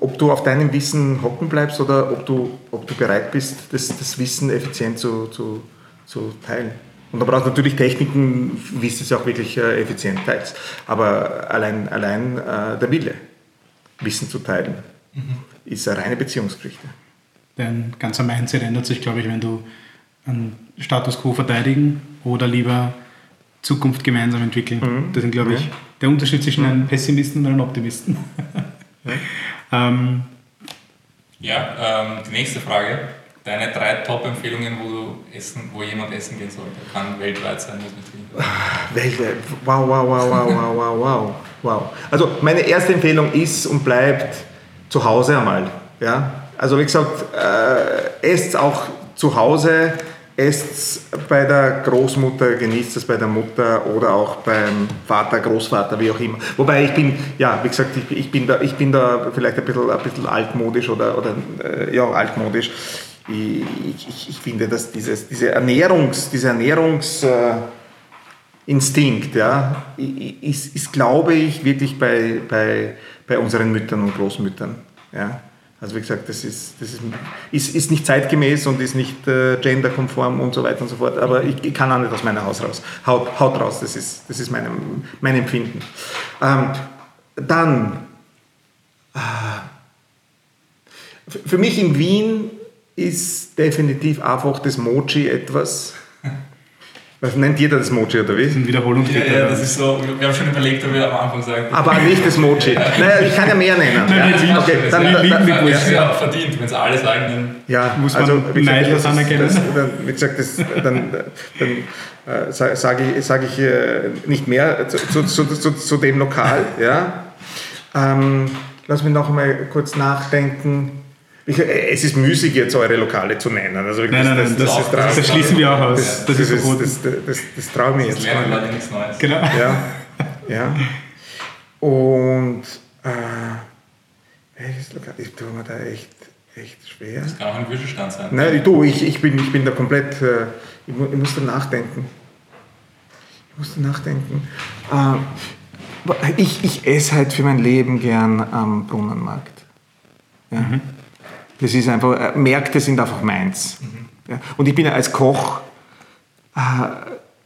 ob du auf deinem Wissen hocken bleibst oder ob du, ob du bereit bist, das, das Wissen effizient zu, zu, zu teilen. Und da brauchst du natürlich Techniken, wie du es auch wirklich äh, effizient teilst. Aber allein, allein äh, der Wille, Wissen zu teilen, mhm. ist eine reine Beziehungsgeschichte. Dein ganzer Mindset ändert sich, glaube ich, wenn du einen Status quo verteidigen oder lieber Zukunft gemeinsam entwickeln. Mhm. Das sind, glaube ich, ja. der Unterschied zwischen einem Pessimisten und einem Optimisten. ähm, ja, ähm, die nächste Frage. Deine drei Top-Empfehlungen, wo, wo jemand essen gehen sollte. Kann weltweit sein, muss nicht Weltweit. Wow, wow, wow, wow, wow, wow, wow, wow. Also meine erste Empfehlung ist und bleibt zu Hause einmal. Ja? Also wie gesagt, äh, esst auch zu Hause esst bei der Großmutter, genießt es bei der Mutter oder auch beim Vater, Großvater, wie auch immer. Wobei ich bin, ja, wie gesagt, ich, ich bin, da, ich bin da vielleicht ein bisschen, ein bisschen altmodisch oder, oder äh, ja, altmodisch. Ich, ich, ich, finde, dass dieses, diese Ernährungs, dieser Ernährungsinstinkt, ja, ist, ist, glaube ich, wirklich bei, bei, bei unseren Müttern und Großmüttern. Ja. Also wie gesagt, das ist, das ist, ist, ist nicht zeitgemäß und ist nicht äh, genderkonform und so weiter und so fort. Aber ich, ich, kann auch nicht aus meiner Haus raus. Haut, Haut raus, das ist, das ist mein, mein Empfinden. Ähm, dann, äh, für mich in Wien ist definitiv einfach das Mochi etwas, was nennt jeder das Mochi oder wie? Das ist ein Wiederholungstäter. Ja, ja, das ist so, wir haben schon überlegt, ob wir am Anfang sagen. Aber nicht das Mochi. naja, ich kann ja mehr nennen. Nein, ja. okay, dann, dann, dann, dann, ja, ja verdient, wenn es alle sagen, dann ja, muss man also, neidlos anerkennen. Das, dann, wie gesagt, das, dann, dann äh, sage ich, sag ich äh, nicht mehr zu, zu, zu, zu, dem Lokal. Ja. Ähm, lass mich noch einmal kurz nachdenken. Ich, äh, es ist müßig, jetzt eure Lokale zu nennen. Also nein, nein, nein, das, das, das, das schließen wir auch aus. Das, das ist verboten. Das, das, das, das traue mir jetzt. Lernen Leute nichts Neues. Genau. Ja, ja. Und äh, welches Lokal? Ich tue mir da echt. Echt schwer. Das kann auch ein Würfelstand sein. Nein, du, ich, ich, bin, ich bin da komplett. Äh, ich, mu- ich muss da nachdenken. Ich muss da nachdenken. Äh, ich, ich esse halt für mein Leben gern am Brunnenmarkt. Ja. Das ist einfach, äh, Märkte sind einfach meins. Ja. Und ich bin ja als Koch, äh,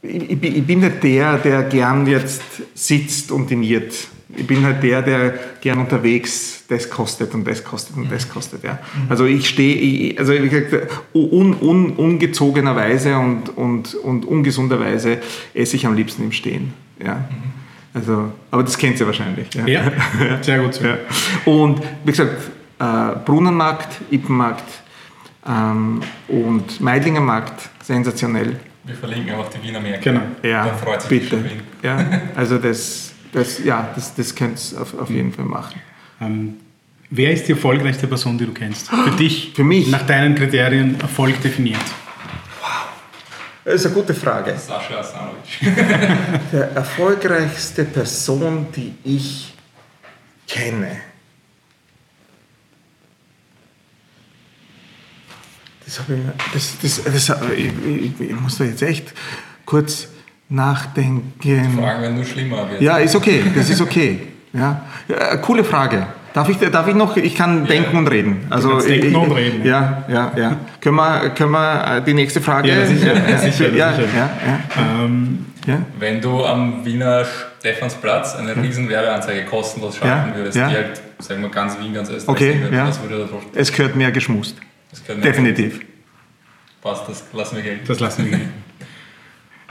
ich, ich bin- ich bin nicht der, der gern jetzt sitzt und diniert. Ich bin halt der, der gern unterwegs das kostet und das kostet und das kostet. Ja. Also ich stehe, also wie gesagt, un, un, ungezogenerweise und, und, und ungesunderweise esse ich am liebsten im Stehen. Ja. Also, aber das kennt ihr wahrscheinlich. Ja, sehr gut. So. Ja. Und wie gesagt, äh, Brunnenmarkt, Ippenmarkt ähm, und Meidlinger Markt, sensationell. Wir verlinken einfach die Wiener Märkte. Genau. Ja, Dann freut sich die bitte. Ja, also das, das, ja, das, das könnt ihr auf, auf jeden Fall machen. Ähm, wer ist die erfolgreichste Person, die du kennst? Für dich, Für mich? nach deinen Kriterien Erfolg definiert. Das ist eine gute Frage. Sascha Asanovic. Der erfolgreichste Person, die ich kenne. Das ich, das, das, das, ich, ich, ich muss da jetzt echt kurz nachdenken. Fragen werden nur schlimmer. Wird. Ja, ist okay, das ist okay. Ja. Äh, coole Frage. Darf ich, darf ich noch, ich kann denken und reden. Also, kannst denken ich, und reden, Ja, ja, ja. Können wir, können wir äh, die nächste Frage? Ja, sicher, ja, sicher, ja, sicher. ja, ja, Ähm, ja. Wenn du am Wiener Stephansplatz eine riesen Werbeanzeige kostenlos schalten Ja, würdest, ja. die halt, sagen wir, ganz Wien, ganz Österreich Okay, sehen ja. was würde da drauf Es gehört mehr geschmust. Definitiv. Passt, das lassen wir gelten. das lassen wir gehen.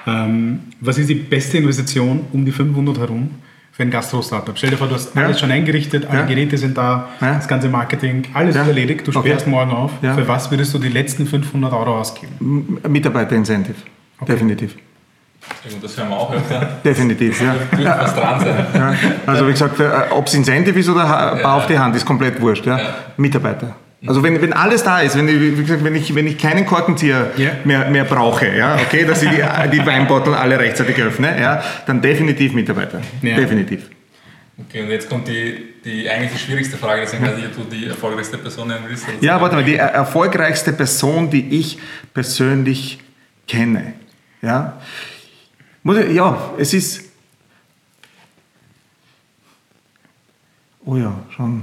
ähm, was ist die beste Investition um die 500 herum für ein Gastro-Startup? Stell dir vor, du hast Ja. alles schon eingerichtet, alle Ja. Geräte sind da, Ja. das ganze Marketing, alles Ja. ist erledigt, du Okay. sperrst morgen auf. Ja. Für was würdest du die letzten 500 Euro ausgeben? Mitarbeiter-Incentive. Definitiv. Sehr gut, das hören wir auch öfter. Definitiv, ja. Was dran sein. ja. Also wie gesagt, ob es Incentive ist oder auf die Hand, ist komplett wurscht. Ja. Ja. Mitarbeiter. Also wenn, wenn alles da ist, wenn ich, wie gesagt, wenn ich, wenn ich keinen Korkenzieher Ja. mehr, mehr brauche, ja, okay, dass ich die, die Weinbottel alle rechtzeitig öffne, ja, dann definitiv Mitarbeiter. Ja. Definitiv. Okay, und jetzt kommt die, die eigentlich die schwierigste Frage, deswegen weiß ich, ob du die erfolgreichste Person nennen willst. Ja, warte mal, die er- erfolgreichste Person, die ich persönlich kenne. Ja, Muss ich, ja es ist. Oh ja, schon.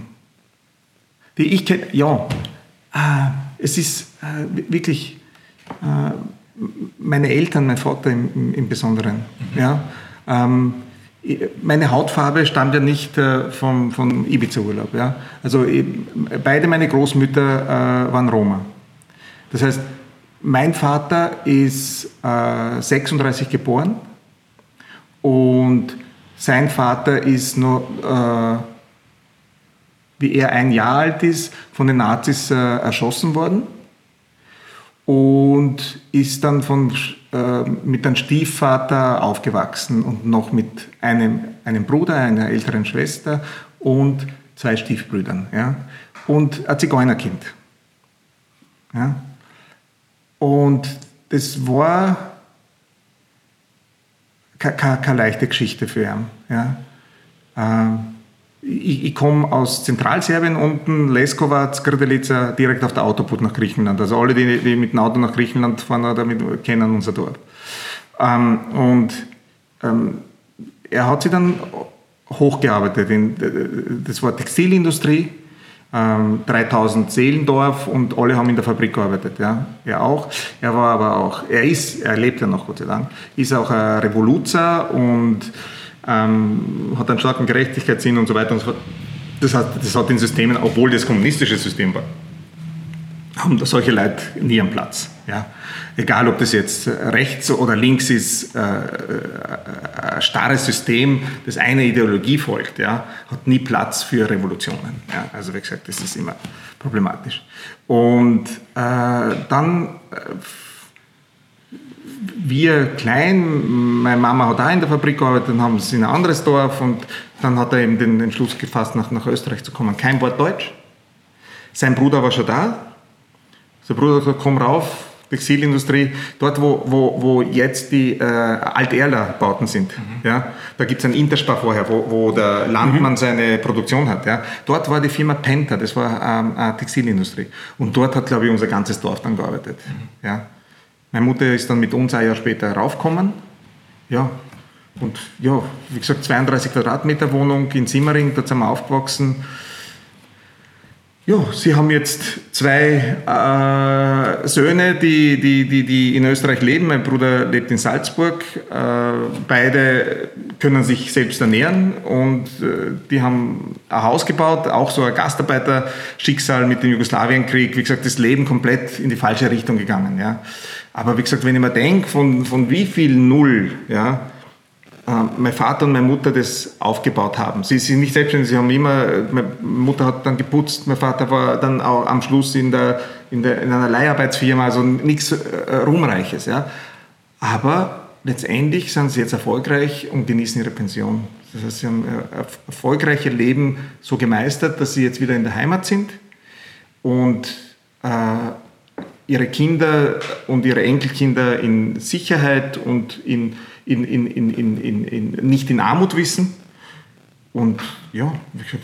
Die ich kenne, ja. Äh, es ist äh, wirklich äh, meine Eltern, mein Vater im, im, im Besonderen. Ja. Ähm, meine Hautfarbe stammt ja nicht äh, vom, vom Ibiza-Urlaub. Ja? Also beide meine Großmütter äh, waren Roma. Das heißt, mein Vater ist äh, 36 geboren und sein Vater ist äh, wie er ein Jahr alt ist, von den Nazis äh, erschossen worden und ist dann von, äh, mit einem Stiefvater aufgewachsen und noch mit einem, einem Bruder, einer älteren Schwester und zwei Stiefbrüdern. Ja? Und ein Zigeunerkind. Ja? Und das war keine, leichte Geschichte für ihn. Ja? Ähm, ich, ich komme aus Zentralserbien unten, Leskovac, Grdelica, direkt auf der Autobahn nach Griechenland. Also alle, die, die mit dem Auto nach Griechenland fahren, damit kennen unser Dorf. Ähm, und ähm, er hat sich dann hochgearbeitet. In, das war Textilindustrie, ähm, 3000 Seelendorf und alle haben in der Fabrik gearbeitet. Ja. Er auch. Er war aber auch, er ist, er lebt ja noch, Gott sei Dank, ist auch ein Revoluzer und ähm, hat einen starken Gerechtigkeitssinn und so weiter und so fort. Das hat, das hat in Systemen, obwohl das kommunistische System war, haben solche Leute nie einen Platz. Ja? Egal, ob das jetzt rechts oder links ist, äh, äh, ein starres System, das einer Ideologie folgt, ja, hat nie Platz für Revolutionen. Ja? Also wie gesagt, das ist immer problematisch. Und äh, dann äh, wir klein, meine Mama hat auch in der Fabrik gearbeitet, dann haben sie in ein anderes Dorf und dann hat er eben den Entschluss gefasst, nach, nach Österreich zu kommen. Kein Wort Deutsch. Sein Bruder war schon da. Sein Bruder hat gesagt, komm rauf, Textilindustrie, dort wo, wo, wo jetzt die äh, Alt-Erler-Bauten sind. Mhm. Ja? Da gibt es ein Interspar vorher, wo, wo der Landmann mhm. seine Produktion hat. Ja? Dort war die Firma Penta, das war ähm, eine Textilindustrie. Und dort hat, glaube ich, unser ganzes Dorf dann gearbeitet. Mhm. Ja? Meine Mutter ist dann mit uns ein Jahr später raufgekommen. Ja, und ja, wie gesagt, 32 Quadratmeter Wohnung in Simmering, dort sind wir aufgewachsen. Ja, sie haben jetzt zwei äh, Söhne, die, die, die, die in Österreich leben. Mein Bruder lebt in Salzburg. Äh, beide können sich selbst ernähren und äh, die haben ein Haus gebaut, auch so ein Gastarbeiter-Schicksal mit dem Jugoslawienkrieg. Wie gesagt, das Leben komplett in die falsche Richtung gegangen. Ja. Aber wie gesagt, wenn ich mir denke, von, von wie viel Null, ja, äh, mein Vater und meine Mutter das aufgebaut haben. Sie sind nicht selbstständig, sie haben immer, meine Mutter hat dann geputzt, mein Vater war dann auch am Schluss in, der, in, der, in einer Leiharbeitsfirma, also nichts äh, Ruhmreiches. Ja. Aber letztendlich sind sie jetzt erfolgreich und genießen ihre Pension. Das heißt, sie haben ein erfolgreiches Leben so gemeistert, dass sie jetzt wieder in der Heimat sind und äh, ihre Kinder und ihre Enkelkinder in Sicherheit und in in, in, in, in, nicht in Armut wissen. Und ja,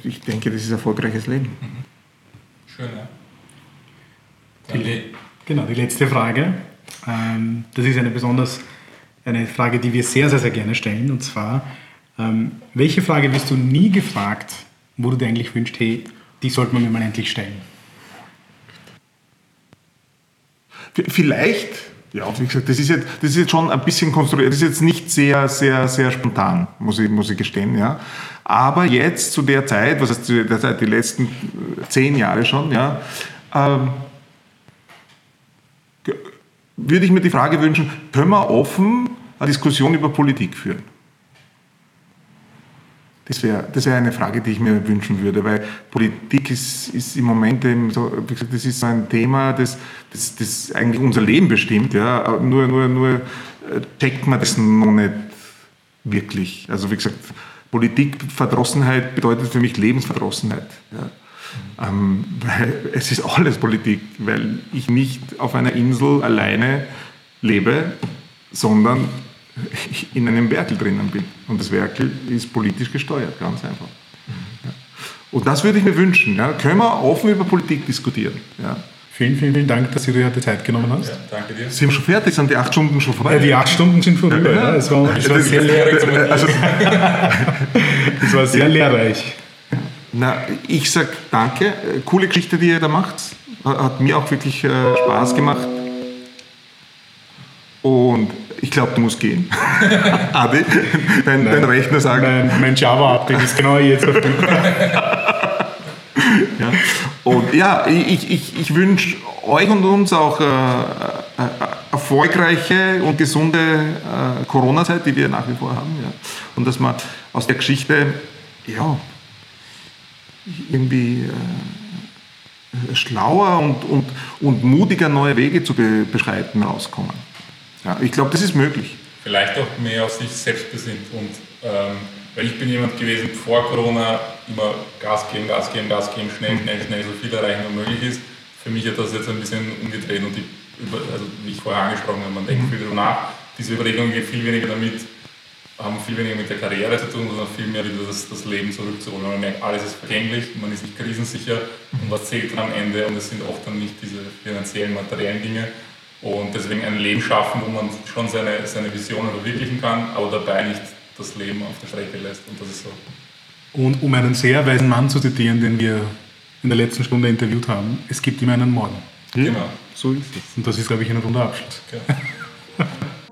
ich denke, das ist ein erfolgreiches Leben. Mhm. Schön, ja. Die, genau, die letzte Frage. Ähm, das ist eine besonders eine Frage, die wir sehr, sehr, sehr gerne stellen. Und zwar, ähm, welche Frage wirst du nie gefragt, wo du dir eigentlich wünschst, hey, die sollte man mir mal endlich stellen? Vielleicht ja, wie gesagt, das ist, jetzt, das ist jetzt schon ein bisschen konstruiert. Das ist jetzt nicht sehr, sehr, sehr spontan, muss ich, muss ich gestehen. Ja. Aber jetzt zu der Zeit, was heißt zu der Zeit, die letzten zehn Jahre schon, ja, ähm, würde ich mir die Frage wünschen, können wir offen eine Diskussion über Politik führen? Das wäre das wär eine Frage, die ich mir wünschen würde, weil Politik ist, ist im Moment eben so, wie gesagt, das ist ein Thema, das, das, das eigentlich unser Leben bestimmt. Ja? Nur, nur, nur äh, checkt man das noch nicht wirklich. Also wie gesagt, Politikverdrossenheit bedeutet für mich Lebensverdrossenheit. Ja? Ähm, weil es ist alles Politik, weil ich nicht auf einer Insel alleine lebe, sondern in einem Werkel drinnen bin. Und das Werkel ist politisch gesteuert, ganz einfach. Ja. Und das würde ich mir wünschen. Ja. Können wir offen über Politik diskutieren. Ja. Vielen, vielen, vielen Dank, dass du dir heute Zeit genommen hast. Ja, danke dir. Sind wir schon fertig? Sind die acht Stunden schon vorbei? Ja, die acht Stunden sind vorüber. Ja, ja. Es war, es war sehr lehrreich. Also, es war sehr lehrreich. Na, ich sag danke. Coole Geschichte, die ihr da macht. Hat mir auch wirklich äh, Spaß gemacht. Und ich glaube, du musst gehen. Adi, dein, dein, Rechner sagt. Mein, mein Java-Update ist genau jetzt verfügbar. ja. Und ja, ich, ich, ich wünsche euch und uns auch äh, äh, erfolgreiche und gesunde äh, Corona-Zeit, die wir nach wie vor haben. Ja. Und dass man aus der Geschichte ja, irgendwie äh, schlauer und, und, und mutiger neue Wege zu be beschreiten rauskommen. Ja, ich glaube, das ist möglich. Vielleicht auch mehr auf sich selbst besinnt. Und, ähm, weil ich bin jemand gewesen, vor Corona immer Gas geben, Gas geben, Gas geben, schnell, schnell, schnell, so viel erreichen, wie möglich ist. Für mich hat das jetzt ein bisschen umgedreht und die, also wie ich vorher angesprochen habe, man denkt mhm. viel darüber nach. Diese Überlegung geht viel weniger damit, haben viel weniger mit der Karriere zu tun, sondern viel mehr über das, das Leben zurückzuholen. Man merkt, alles ist vergänglich, man ist nicht krisensicher und was zählt dann am Ende und es sind oft dann nicht diese finanziellen, materiellen Dinge, und deswegen ein Leben schaffen, wo man schon seine, seine Visionen verwirklichen kann, aber dabei nicht das Leben auf der Strecke lässt. Und das ist so. Und um einen sehr weisen Mann zu zitieren, den wir in der letzten Stunde interviewt haben, es gibt immer einen Morgen. Genau. So ist es. Und das ist, glaube ich, ein runder Abschluss. Okay.